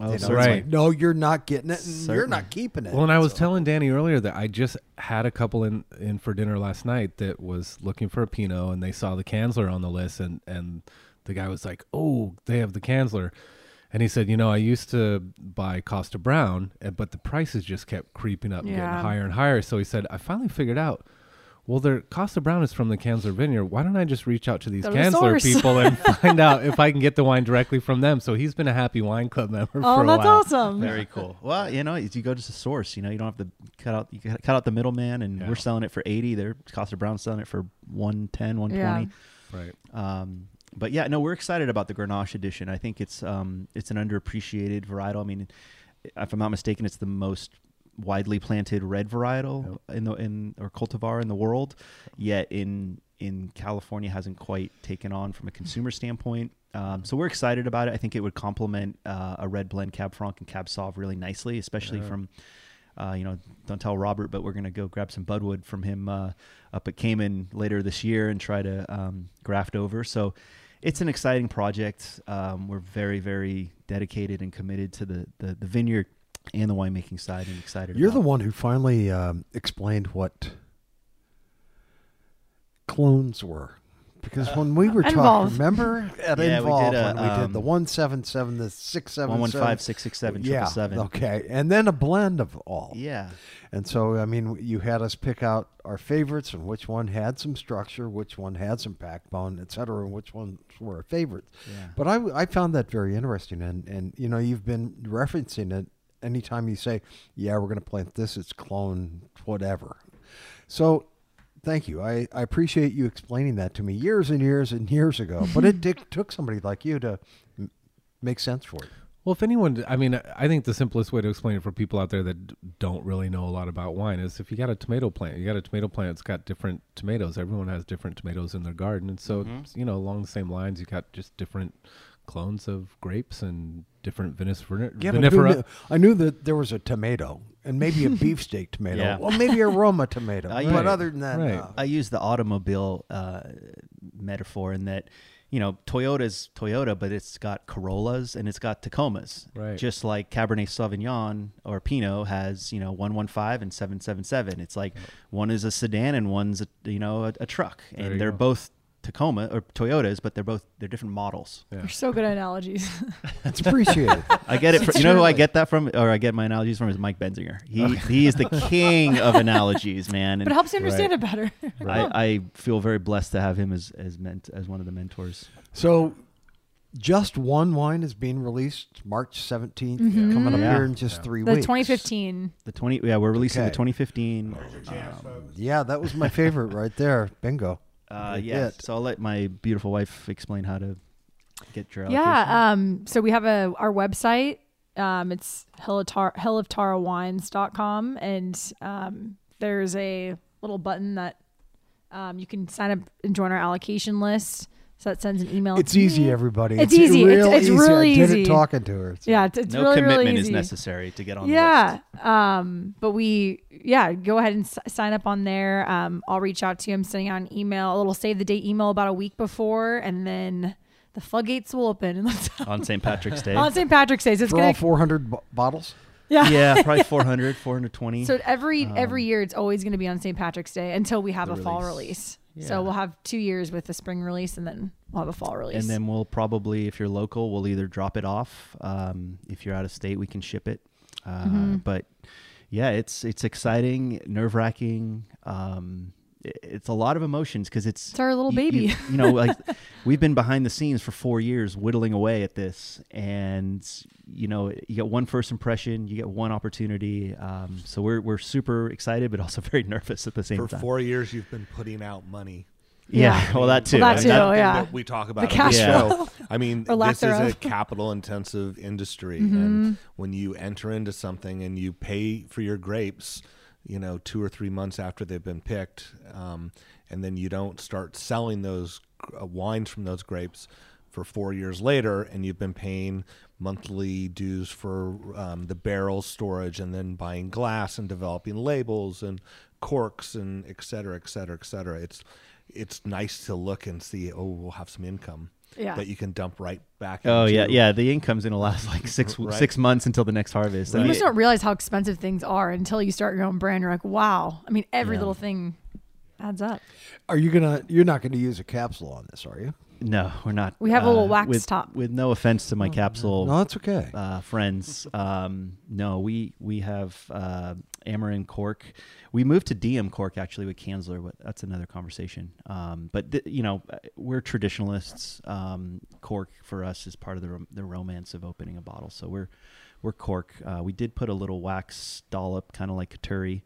Oh, You know, it's certainly. like, no, you're not getting it, and you're not keeping it. Well, and I was So- telling Danny earlier that I just had a couple in, in for dinner last night that was looking for a Pinot, and they saw the Kanzler on the list, and, and the guy was like, "Oh, they have the Kanzler," and he said, "You know, I used to buy Kosta Browne, but the prices just kept creeping up, and Yeah. getting higher and higher." So he said, "I finally figured out." Well, their Kosta Browne is from the Kanzler vineyard. Why don't I just reach out to these Go the Kanzler (laughs) people and find out if I can get the wine directly from them? So he's been a happy wine club member for Oh, a that's while. awesome. Very cool. Well, you know, you go to the source. You know, you don't have to cut out you cut out the middleman, and Yeah. we're selling it for eighty. They're Kosta Browne's selling it for 110, 120. Right. Um, but yeah, no, we're excited about the Grenache edition. I think it's um, it's an underappreciated varietal. I mean, if I'm not mistaken, it's the most widely planted red varietal in the in or cultivar in the world. Yet in in California hasn't quite taken on from a consumer standpoint. Um, so we're excited about it. I think it would complement uh, a red blend Cab Franc and Cab Sauv really nicely, especially from uh, you know, don't tell Robert, but we're gonna go grab some budwood from him uh, up at Kamen later this year and try to um, graft over. So it's an exciting project. Um, we're very, very dedicated and committed to the the, the vineyard and the winemaking side, and excited. You're the one who finally um, explained what clones were. Because when we were (laughs) talking, remember (laughs) at Yeah, we did a, when we did um, the one seven seven, the six seven one one five six six seven triple yeah, seven. okay, and then a blend of all. Yeah. And so, I mean, you had us pick out our favorites and which one had some structure, which one had some backbone, et cetera, and which ones were our favorites. Yeah. But I, I found that very interesting. And, and, you know, you've been referencing it anytime you say, yeah, we're going to plant this, it's clone, whatever. So thank you. I, I appreciate you explaining that to me years and years and years ago. but it (laughs) dic- took somebody like you to m- make sense for it. Well, if anyone, I mean, I think the simplest way to explain it for people out there that don't really know a lot about wine is if you got a tomato plant, you got a tomato plant it's got different tomatoes. Everyone has different tomatoes in their garden. And so, Mm-hmm. you know, along the same lines, you got just different clones of grapes and different vinifera. Yeah, but vinifera. knew- I knew that there was a tomato and maybe a (laughs) beefsteak tomato. Yeah. Well, maybe a Roma tomato. (laughs) Uh, But right. other than that, Right. no. I use the automobile uh, metaphor in that, you know, Toyota's Toyota, but it's got Corollas and it's got Tacomas. Right. Just like Cabernet Sauvignon or Pinot has, you know, 115 and 777. It's like one is a sedan and one's, a, you know, a, a truck. And they're go. both Tacoma or Toyotas, but they're both, they're different models. Yeah. You're so good at analogies. (laughs) That's appreciated. (laughs) I get it. From, you know who I get that from, or I get my analogies from is Mike Benziger. He he is the (laughs) king of analogies, man. but it helps you understand it better. I, I feel very blessed to have him as as ment- as one of the mentors. so, just one wine is being released March 17th, mm-hmm. coming up Yeah. here in just three the weeks. 2015. The twenty, yeah, we're releasing Okay. the 2015. Um, yeah, that was my favorite right there. Bingo. Uh, yeah, hit. so I'll let my beautiful wife explain how to get your allocation. Yeah. Um, so we have a our website. Um, it's hill of, Tar- hill of tarawines.com and um, there's a little button that um, you can sign up and join our allocation list. So that sends an email. It's to easy, me. everybody. It's easy. It's- real it's easy. really I did easy. it talking to her. So- Yeah, it's, it's no really, commitment really is necessary to get on yeah the list. um but we yeah go ahead and s- sign up on there um i'll reach out to you i'm sending out an email a little save the date email about a week before and then the floodgates will open (laughs) on St. Patrick's Day. on st patrick's day so it's For all gonna 400 bo- bottles? yeah yeah, (laughs) probably 400, 420. so every every Um, year it's always going to be on st patrick's day until we have The a fall release. Yeah. so we'll have two years with the spring release and then we'll have a fall release and then we'll probably, if you're local, we'll either drop it off. Um, if you're out of state, we can ship it. Uh, Mm-hmm. But yeah, it's it's exciting, nerve wracking. Um, it's a lot of emotions because it's It's our little you- you- baby. You, know, like (laughs) we've been behind the scenes for four years, whittling away at this, and you know, you get one first impression, you get one opportunity. Um, so we're we're super excited, but also (laughs) very nervous at the same time. For four years, you've been putting out money. Yeah, well, that too. Well, that I too, mean, Oh, yeah. that we talk about The on cash the flow. I mean, (laughs) Or lack this is a capital intensive industry, Mm-hmm. and when you enter into something and you pay for your grapes, you know, two or three months after they've been picked, um, and then you don't start selling those uh, wines from those grapes for four years later, and you've been paying monthly dues for um, the barrel storage, and then buying glass and developing labels and corks and et cetera, et cetera, et cetera. It's it's nice to look and see. Oh, we'll have some income Yeah. that you can dump right back. Oh yeah, into. yeah. The income's gonna last like (laughs) six Right. six months until the next harvest. I You mean, just don't realize how expensive things are until you start your own brand. You're like, wow. I mean, every Yeah. little thing adds up. Are you gonna? You're not gonna use a capsule on this, are you? no, we're not. We have a little uh, wax with, top. With no offense to my capsule No, that's okay. uh, friends, um, no, we we have uh, Amorim cork. We moved to Diam cork actually with Kanzler, but that's another conversation. Um, but th- you know, we're traditionalists. Um, cork for us is part of the rom- the romance of opening a bottle. So we're we're cork. Uh, we did put a little wax dollop, kind of like Coturri,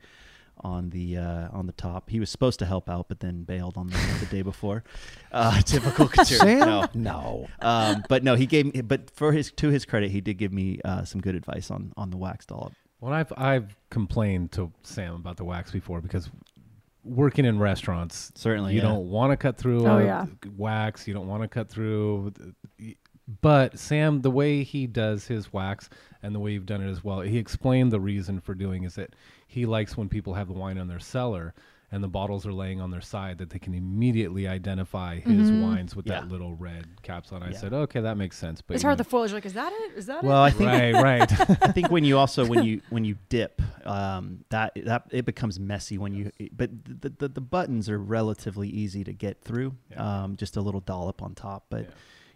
on the uh, on the top. He was supposed to help out, but then bailed on the, the day before. (laughs) Uh, (laughs) typical Coturri. Sam? No. No. Um, but no, he gave me. But for his to his credit, he did give me uh, some good advice on on the wax dollop. Well, I've I've complained to Sam about the wax before because working in restaurants, Certainly, you yeah. don't want to cut through Oh, yeah. wax. You don't want to cut through. But Sam, the way he does his wax and the way you've done it as well, he explained the reason for doing is that he likes when people have the wine in their cellar and the bottles are laying on their side that they can immediately identify his wines with Yeah. that little red capsule. And I Yeah. said, okay, that makes sense. But It's hard know- the foliage. Like, is that it? Is that Well, it? I think right, (laughs) right. I think when you also when you (laughs) when you dip, um, that that it becomes messy when you. But the the, the buttons are relatively easy to get through. Yeah. Um, just a little dollop on top, but.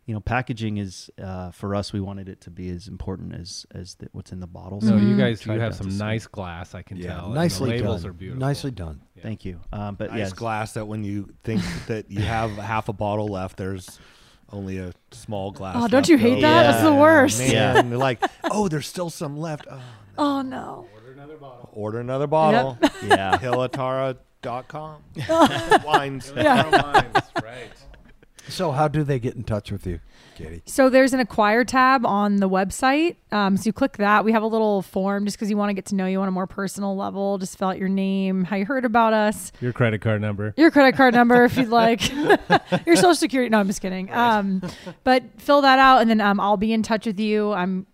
Yeah. You know, packaging is uh, for us. We wanted it to be as important as as the, what's in the bottles. No, Mm-hmm. you guys, you have some nice glass. I can Yeah, tell. and nicely the labels done. are beautiful. Nicely done. Thank you. Um, but nice yes, glass that when you think that you have (laughs) half a bottle left, there's only a small glass. Oh, don't you hate that? That's the worst. Man, Yeah. They're like, oh, there's still some left. Oh, no. Oh no. order another bottle. Order another bottle. Yep. (laughs) yeah. Hillatara.com. (laughs) Wines. Yeah. right. So, how do they get in touch with you, Katie? So there's an acquire tab on the website. Um, so you click that. We have a little form just because you want to get to know you on a more personal level. Just fill out your name, how you heard about us, Your credit card number. your credit card number if you'd (laughs) like, (laughs) your social security. No, I'm just kidding. Um, but fill that out, and then um, I'll be in touch with you. I'm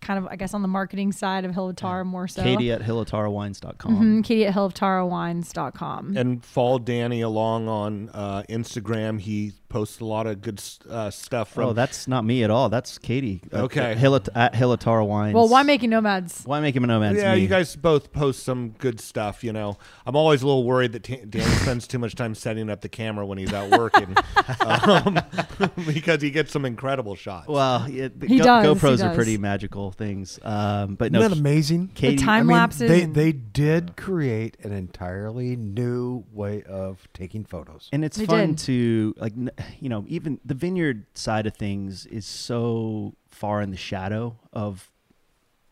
kind of, I guess, on the marketing side of Hillatar more so. Katie at hillatarawines.com. Mhm, Katie at hilloftarawines.com. And follow Danny along on uh, Instagram. He posts a lot of good uh, stuff from. Oh, that's not me at all. That's Katie. Uh, Okay. At, Hillat- at Hillatara Wines. well, winemaking nomads. Winemaking Nomads. yeah, me. you guys both post some good stuff. You know, I'm always a little worried that T- Danny (laughs) spends too much time setting up the camera when he's out working, um, (laughs) because he gets some incredible shots. Well, yeah, the He Go- does, he GoPros are pretty magical things. Um, but no, Isn't that amazing? Katie, The time I mean, lapses. they and- they did create an entirely new way of taking photos. and it's They fun did. to like n- you know even the vineyard side of things is so far in the shadow of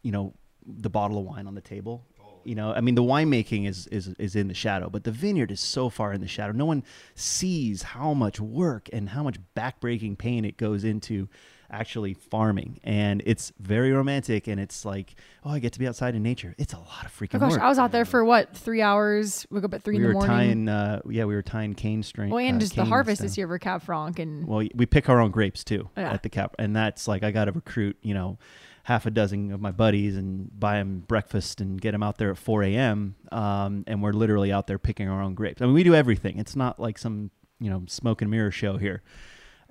you know the bottle of wine on the table. You know i mean the winemaking is is is in the shadow but the vineyard is so far in the shadow. No one sees how much work and how much backbreaking pain it goes into actually farming and it's very romantic and it's like oh i get to be outside in nature it's a lot of freaking Oh gosh, work I was out there for what three hours. We go up at three we in the were morning. tying uh yeah we were tying cane string well, and uh, just the harvest this year for Cab Franc and Well, we pick our own grapes too Yeah. at the cap, and that's like I got to recruit, you know, half a dozen of my buddies and buy them breakfast and get them out there at 4 a.m. Um, and we're literally out there picking our own grapes. I mean, we do everything. It's not like some you know smoke and mirror show here,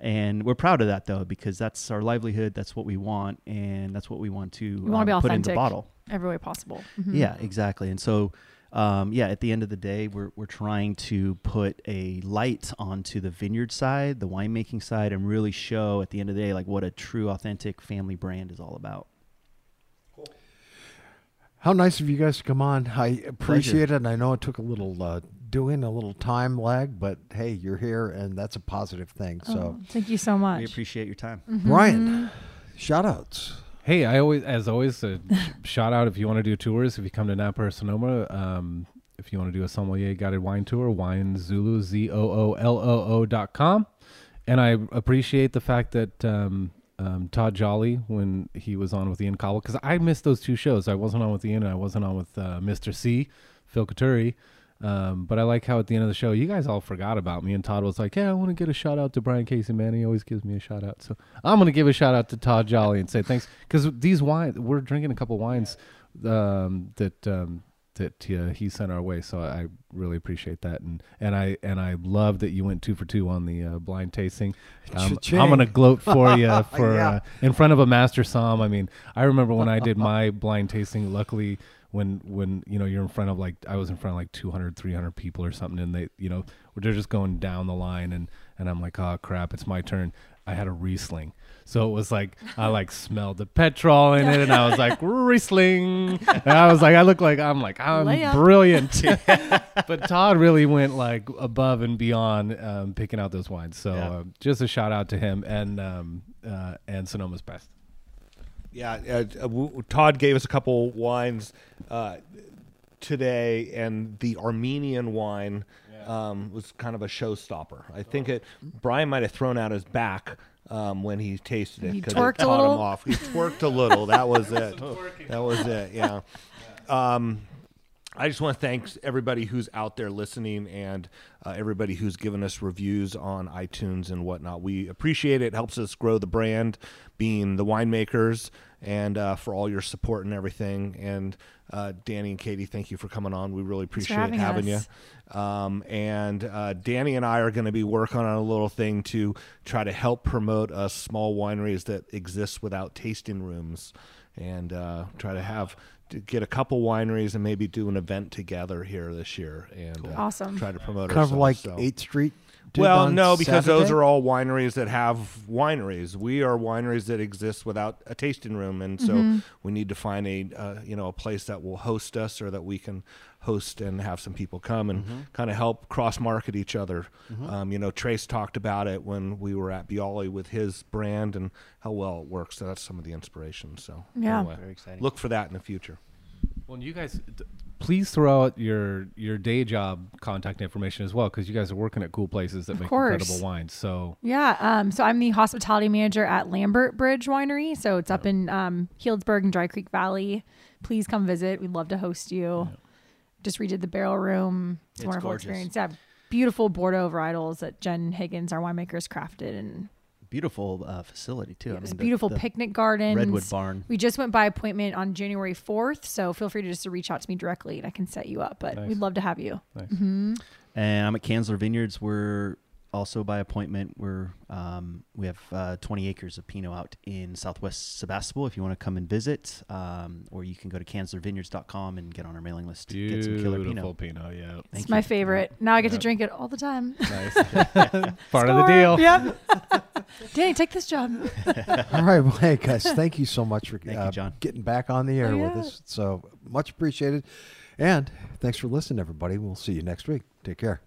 and we're proud of that though because that's our livelihood. That's what we want, and that's what we want to we want to be um, put into authentic bottle. every way possible. Mhm. Yeah, exactly. And so, um, yeah, at the end of the day, we're we're trying to put a light onto the vineyard side, the winemaking side, and really show at the end of the day like what a true, authentic family brand is all about. How nice of you guys to come on. I appreciate it. And I know it took a little uh, doing, a little time lag, but hey, you're here, and that's a positive thing. So, Oh, thank you so much. We appreciate your time. Brian, shout outs. Hey, I always, as always, a (laughs) shout out if you want to do tours. If you come to Napa or Sonoma, um, if you want to do a sommelier guided wine tour, wine Zulu Z O O L O O dot com. And I appreciate the fact that um, um, Todd Jolly, when he was on with Ian Cauble, because I missed those two shows. I wasn't on with Ian, and I wasn't on with uh, Mr. C, Phil Coturri. Um, but I like how at the end of the show, you guys all forgot about me, and Todd was like, "Yeah, I want to get a shout out to Brian Casey, man. He always gives me a shout out, so I'm gonna give a shout out to Todd Jolly and say thanks because these wines, we're drinking a couple wines um, that um, that uh, he sent our way, so I really appreciate that, and and I and I love that you went two for two on the uh, blind tasting. Um, I'm gonna gloat for (laughs) you for Yeah. uh, in front of a master som. I mean, I remember when I did my blind tasting. Luckily, when when you know you're in front of like I was in front of like 200, 300 people or something, and they you know they're just going down the line, and and I'm like, oh crap, it's my turn. I had a Riesling. So it was like I (laughs) like smelled the petrol in it, and I was like (laughs) Riesling. And I was like, I look like I'm like I'm brilliant. (laughs) but Todd really went like above and beyond um, picking out those wines. So Yeah. uh, just a shout out to him and um, uh, and Sonoma's best. Yeah, uh, uh, Todd gave us a couple wines uh, today, and the Armenian wine um, was kind of a showstopper. I think it. Brian might have thrown out his back um, when he tasted it He because it a caught him little? off. He twerked a little. That was (laughs) it. that was it. Yeah. Um, I just want to thank everybody who's out there listening and uh, everybody who's given us reviews on iTunes and whatnot. We appreciate it. It helps us grow the brand, being the winemakers, and uh, for all your support and everything. And uh, Danny and Katie, thank you for coming on. We really appreciate having having, you. Um, and uh, Danny and I are going to be working on a little thing to try to help promote us small wineries that exist without tasting rooms, and uh, try to have to get a couple wineries and maybe do an event together here this year and uh, Awesome. try to promote Kind of ourselves. like So- 8th Street. Did well, no, because those are all wineries that have wineries. We are wineries that exist without a tasting room, and so Mm-hmm. we need to find a uh, you know a place that will host us or that we can host and have some people come and Mm-hmm. kind of help cross market each other. Um, you know, Trace talked about it when we were at Bialy with his brand and how well it works. So that's some of the inspiration. So Yeah. anyway, Very exciting. Look for that in the future. Well, you guys, d- please throw out your your day job contact information as well, because you guys are working at cool places that make course. incredible wines. So Yeah. Um, so I'm the hospitality manager at Lambert Bridge Winery. So it's up in um, Healdsburg and Dry Creek Valley. Please come visit. We'd love to host you. Just redid the barrel room. It's, a It's wonderful gorgeous. experience. Yeah. Beautiful Bordeaux varietals that Jen Higgins, our winemakers, crafted. And Beautiful uh, facility too. It was a mean, the- beautiful the picnic garden. Redwood barn. We just went by appointment on January 4th. So feel free to just reach out to me directly and I can set you up. But Nice. we'd love to have you. nice. And I'm at Kanzler Vineyards. We're also by appointment. We're um, we have uh, 20 acres of Pinot out in Southwest Sebastopol. If you want to come and visit, um, or you can go to kanzlervineyards.com and get on our mailing list. to Get some killer beautiful Pinot. Pinot. Yeah, It's Thank my you. favorite. Now I get to drink it all the time. nice. (laughs) (laughs) Part of the deal. Yep. (laughs) Danny, take this job. All right, well, hey guys, thank you so much for Thank you, uh, John. getting back on the air Oh, with us. So much appreciated, and thanks for listening, everybody. We'll see you next week. Take care.